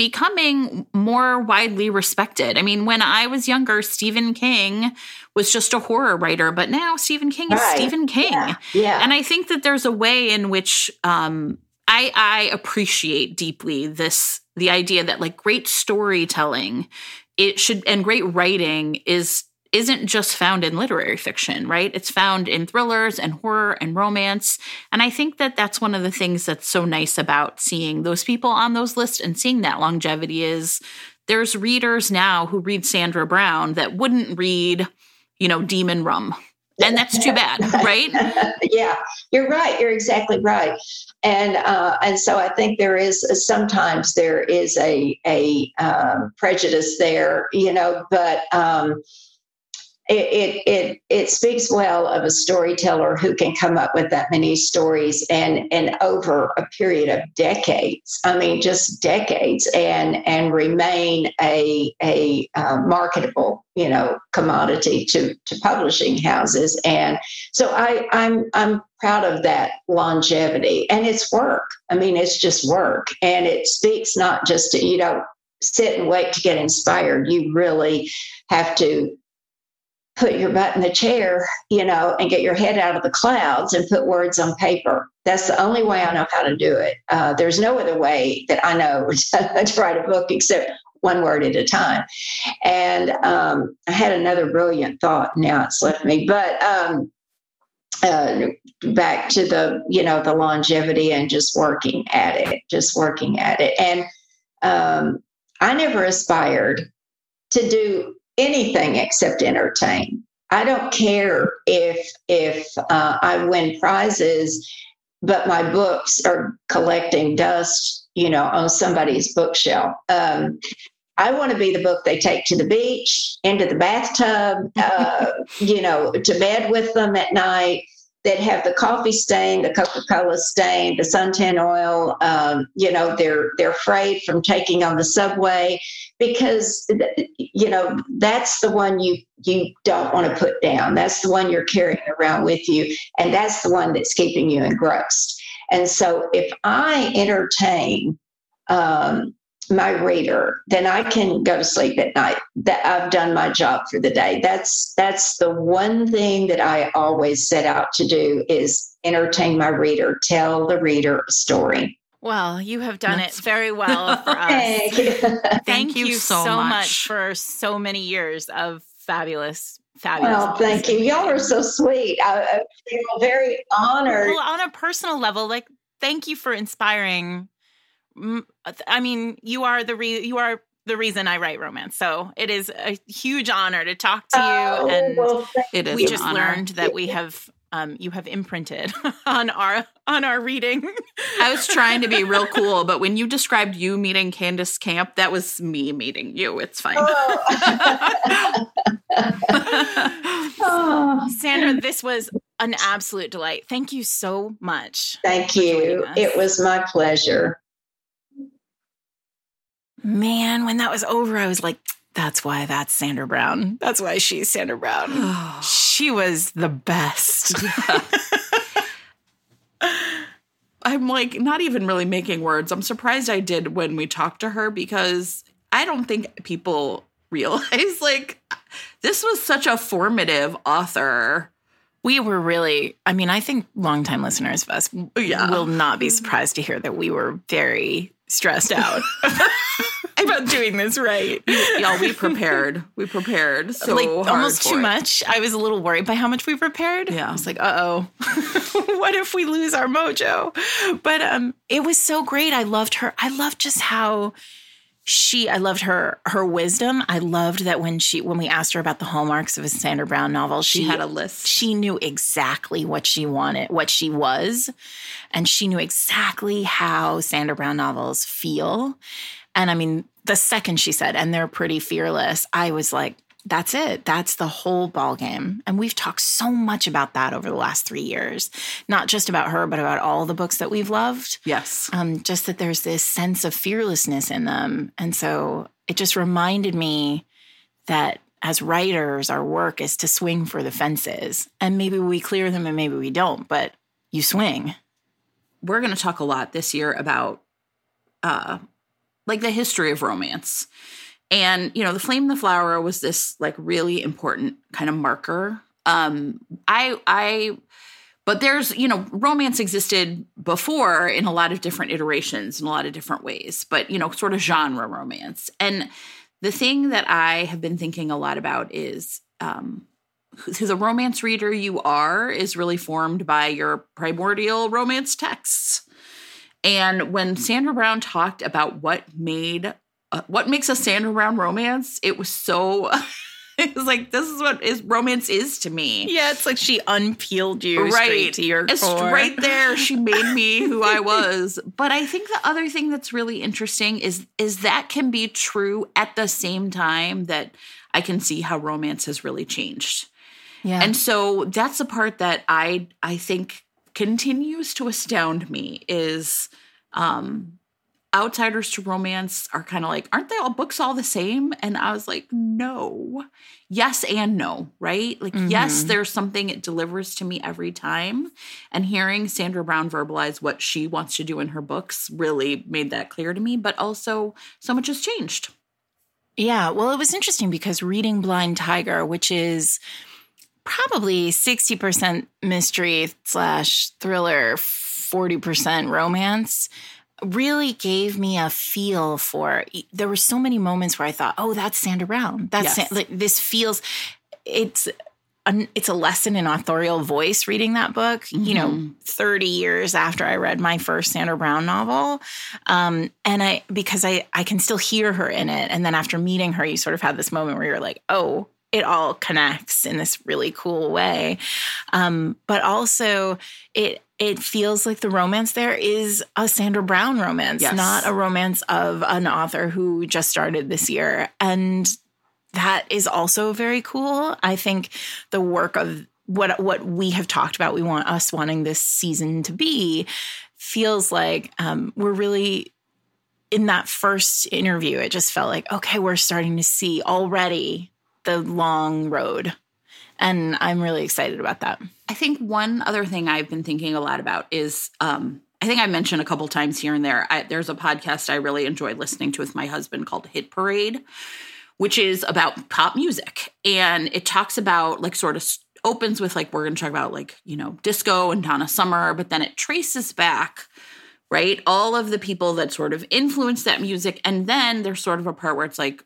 becoming more widely respected. I mean, when I was younger, Stephen King was just a horror writer, but now Stephen King is Stephen King. Yeah. yeah. And I think that there's a way in which um, I, I appreciate deeply this the idea that like great storytelling it should and great writing is isn't just found in literary fiction, right? It's found in thrillers and horror and romance. And I think that that's one of the things that's so nice about seeing those people on those lists and seeing that longevity is there's readers now who read Sandra Brown that wouldn't read, you know, Demon Rum. And that's too bad, right? yeah, you're right. You're exactly right. And uh, and so I think there is sometimes there is a a um, prejudice there, you know, but um, it, it it speaks well of a storyteller who can come up with that many stories and and over a period of decades. I mean just decades and and remain a a uh, marketable you know commodity to to publishing houses. And so i i'm i'm proud of that longevity. And it's work. I mean it's just work. And it speaks not just to you know sit and wait to get inspired. You really have to put your butt in the chair, you know, and get your head out of the clouds and put words on paper. That's the only way I know how to do it. Uh, there's no other way that I know to write a book except one word at a time. And um, I had another brilliant thought. Now it's left me, but um, uh, back to the you know the longevity and just working at it, just working at it. And um, I never aspired to do anything except entertain. I don't care if if uh, I win prizes, but my books are collecting dust, you know, on somebody's bookshelf. Um, I want to be the book they take to the beach, into the bathtub, uh, you know, to bed with them at night. That have the coffee stain, the Coca Cola stain, the suntan oil. Um, you know, they're they're afraid from taking on the subway because you know that's the one you you don't want to put down. That's the one you're carrying around with you, and that's the one that's keeping you engrossed. And so, if I entertain um, my reader, then I can go to sleep at night. That I've done my job for the day. That's that's the one thing that I always set out to do is entertain my reader, tell the reader a story. Well, you have done That's... it very well for us. Thank you, thank you, you so, so much. much for so many years of fabulous fabulous. Well, thank you. Y'all are so sweet. I, I feel very honored. Well, on a personal level, like thank you for inspiring I mean, you are the re- you are the reason I write romance. So it is a huge honor to talk to you. Oh, and well, it is we just honor. learned that we have um, you have imprinted on our on our reading. I was trying to be real cool, but when you described you meeting Candace Camp, that was me meeting you. It's fine. Oh. oh. Sandra, this was an absolute delight. Thank you so much. Thank you. It was my pleasure. Man, when that was over, I was like, that's why that's Sandra Brown. That's why she's Sandra Brown. she was the best. Yeah. I'm like not even really making words. I'm surprised I did when we talked to her because I don't think people realize like this was such a formative author. We were really, I mean, I think longtime listeners of us yeah. will not be surprised to hear that we were very stressed out about doing this right. Y'all, we prepared. We prepared so like almost too it. much. I was a little worried by how much we prepared. Yeah, I was like, uh oh, what if we lose our mojo? But um, it was so great. I loved her. I loved just how she i loved her her wisdom i loved that when she when we asked her about the hallmarks of a sandra brown novel she, she, had a list she knew exactly what she wanted what she was and she knew exactly how sandra brown novels feel and i mean the second she said and they're pretty fearless i was like that's it. That's the whole ball game. And we've talked so much about that over the last three years, not just about her, but about all the books that we've loved. Yes. Um, just that there's this sense of fearlessness in them. And so it just reminded me that as writers, our work is to swing for the fences. And maybe we clear them and maybe we don't, but you swing. We're going to talk a lot this year about uh, like the history of romance and, you know, the flame and the flower was this like really important kind of marker. Um, I, I, but there's, you know, romance existed before in a lot of different iterations in a lot of different ways, but, you know, sort of genre romance. And the thing that I have been thinking a lot about is, um, who the romance reader you are is really formed by your primordial romance texts. And when Sandra Brown talked about what made uh, what makes a Sandra Brown romance? It was so. it was like this is what is romance is to me. Yeah, it's like she unpeeled you right straight to your it's core. right there. She made me who I was. But I think the other thing that's really interesting is is that can be true at the same time that I can see how romance has really changed. Yeah. And so that's the part that I I think continues to astound me is um outsiders to romance are kind of like, aren't they all books all the same? And I was like, no. Yes and no, right? Like, mm-hmm. yes, there's something it delivers to me every time. And hearing Sandra Brown verbalize what she wants to do in her books really made that clear to me. But also, so much has changed. Yeah. Well, it was interesting because reading Blind Tiger, which is probably 60% mystery slash thriller, 40% romance really gave me a feel for there were so many moments where I thought, "Oh, that's Sandra Brown. That's yes. like this feels it's a, it's a lesson in authorial voice reading that book, mm-hmm. you know, mm-hmm. 30 years after I read my first Sandra Brown novel. Um, and I, because I, I can still hear her in it. And then after meeting her, you sort of have this moment where you're like, oh, it all connects in this really cool way. Um, but also, it it feels like the romance there is a Sandra Brown romance, yes. not a romance of an author who just started this year. And that is also very cool. I think the work of what what we have talked about, we want us wanting this season to be, feels like um, we're really in that first interview. It just felt like okay, we're starting to see already the long road. And I'm really excited about that. I think one other thing I've been thinking a lot about is um, I think I mentioned a couple times here and there. I, there's a podcast I really enjoy listening to with my husband called Hit Parade, which is about pop music. And it talks about like sort of opens with like, we're going to talk about like, you know, disco and Donna Summer, but then it traces back right? All of the people that sort of influenced that music. And then there's sort of a part where it's like,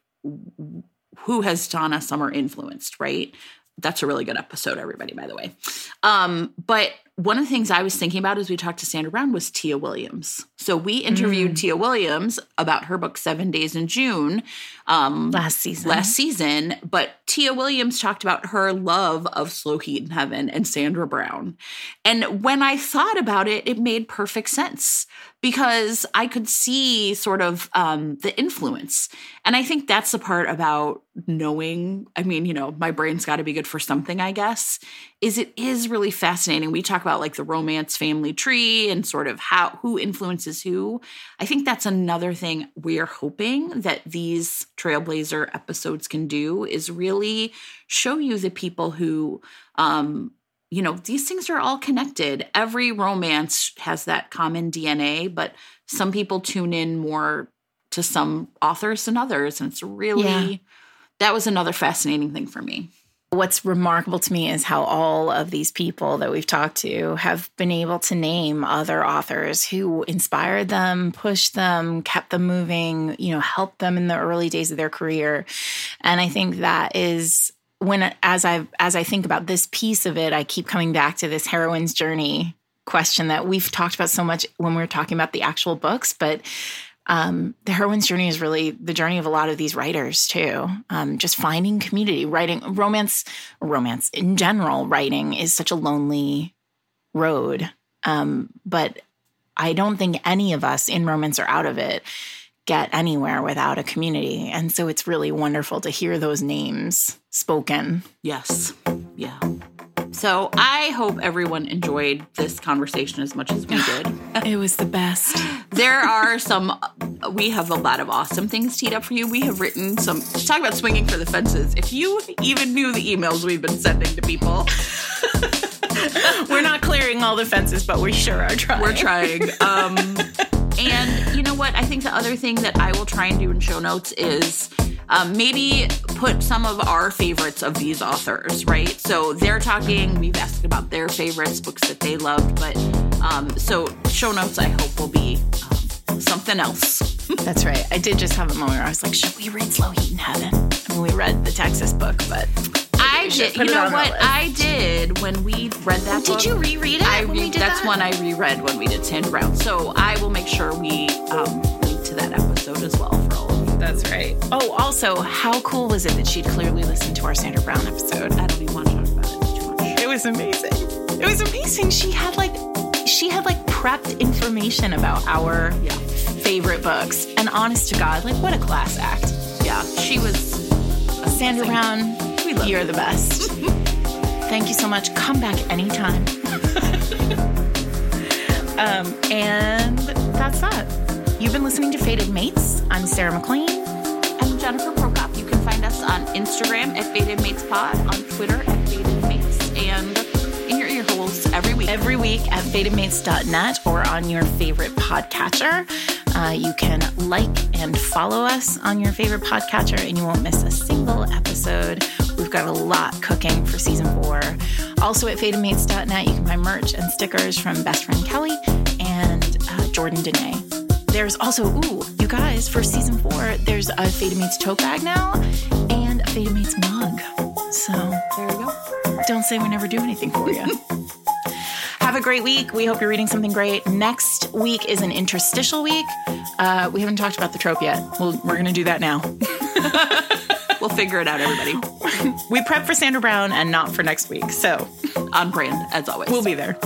who has Donna Summer influenced, right? That's a really good episode, everybody, by the way. Um, but one of the things I was thinking about as we talked to Sandra Brown was Tia Williams. So we interviewed mm. Tia Williams about her book Seven Days in June um, last season. Last season, but Tia Williams talked about her love of Slow Heat in Heaven and Sandra Brown. And when I thought about it, it made perfect sense because I could see sort of um, the influence. And I think that's the part about knowing. I mean, you know, my brain's got to be good for something, I guess. Is it is really fascinating. We talk about like the romance family tree and sort of how who influences who. I think that's another thing we're hoping that these Trailblazer episodes can do is really show you the people who um, you know, these things are all connected. Every romance has that common DNA, but some people tune in more to some authors than others. And it's really, yeah. that was another fascinating thing for me. What's remarkable to me is how all of these people that we've talked to have been able to name other authors who inspired them, pushed them, kept them moving, you know, helped them in the early days of their career. And I think that is when as I as I think about this piece of it, I keep coming back to this heroine's journey question that we've talked about so much when we are talking about the actual books, but um, the heroine's journey is really the journey of a lot of these writers too. Um, just finding community, writing romance, romance in general. Writing is such a lonely road, um, but I don't think any of us in romance are out of it get anywhere without a community. And so it's really wonderful to hear those names spoken. Yes. Yeah. So I hope everyone enjoyed this conversation as much as we did. it was the best. there are some, we have a lot of awesome things teed up for you. We have written some, talk about swinging for the fences. If you even knew the emails we've been sending to people, we're not clearing all the fences, but we sure are trying. We're trying. Um, and you know what? I think the other thing that I will try and do in show notes is um, maybe put some of our favorites of these authors, right? So they're talking, we've asked about their favorites, books that they loved, but um, so show notes I hope will be um, something else. That's right. I did just have a moment where I was like, should we read Slow Heat in Heaven? I mean, we read the Texas book, but I did. You know what? I did when we read that. Did book, you reread it? I re- that's that? one I reread when we did Sandra Brown. So I will make sure we um, link to that episode as well for all of you. That's right. Oh, also, how cool was it that she'd clearly listened to our Sandra Brown episode? I don't even want to talk about it too much. It was amazing. It was amazing. She had like she had like prepped information about our yeah. favorite books. And honest to God, like what a class act. Yeah, she was Sandra Brown You're you. the best. Thank you so much. Come back anytime. um, and that's that. You've been listening to Fated Mates. I'm Sarah MacLean. I'm Jennifer Prokop. You can find us on Instagram at Fated Mates Pod, on Twitter at Fated Mates, and in your ear holes every week. Every week at fatedmates.net or on your favorite podcatcher. Uh, you can like and follow us on your favorite podcatcher, and you won't miss a single episode. We've got a lot cooking for season four. Also at fatedmates.net, you can buy merch and stickers from best friend Kelly and uh, Jordan Dene. There's also, ooh, you guys, for season four, there's a Fated Mates tote bag now and a Fated Mates mug. So there you go. Don't say we never do anything for you. Have a great week. We hope you're reading something great. Next week is an interstitial week. Uh, we haven't talked about the trope yet. we we are going to do that now. we'll figure it out, everybody. we prep for Sandra Brown and not for next week. So on brand as always. We'll be there.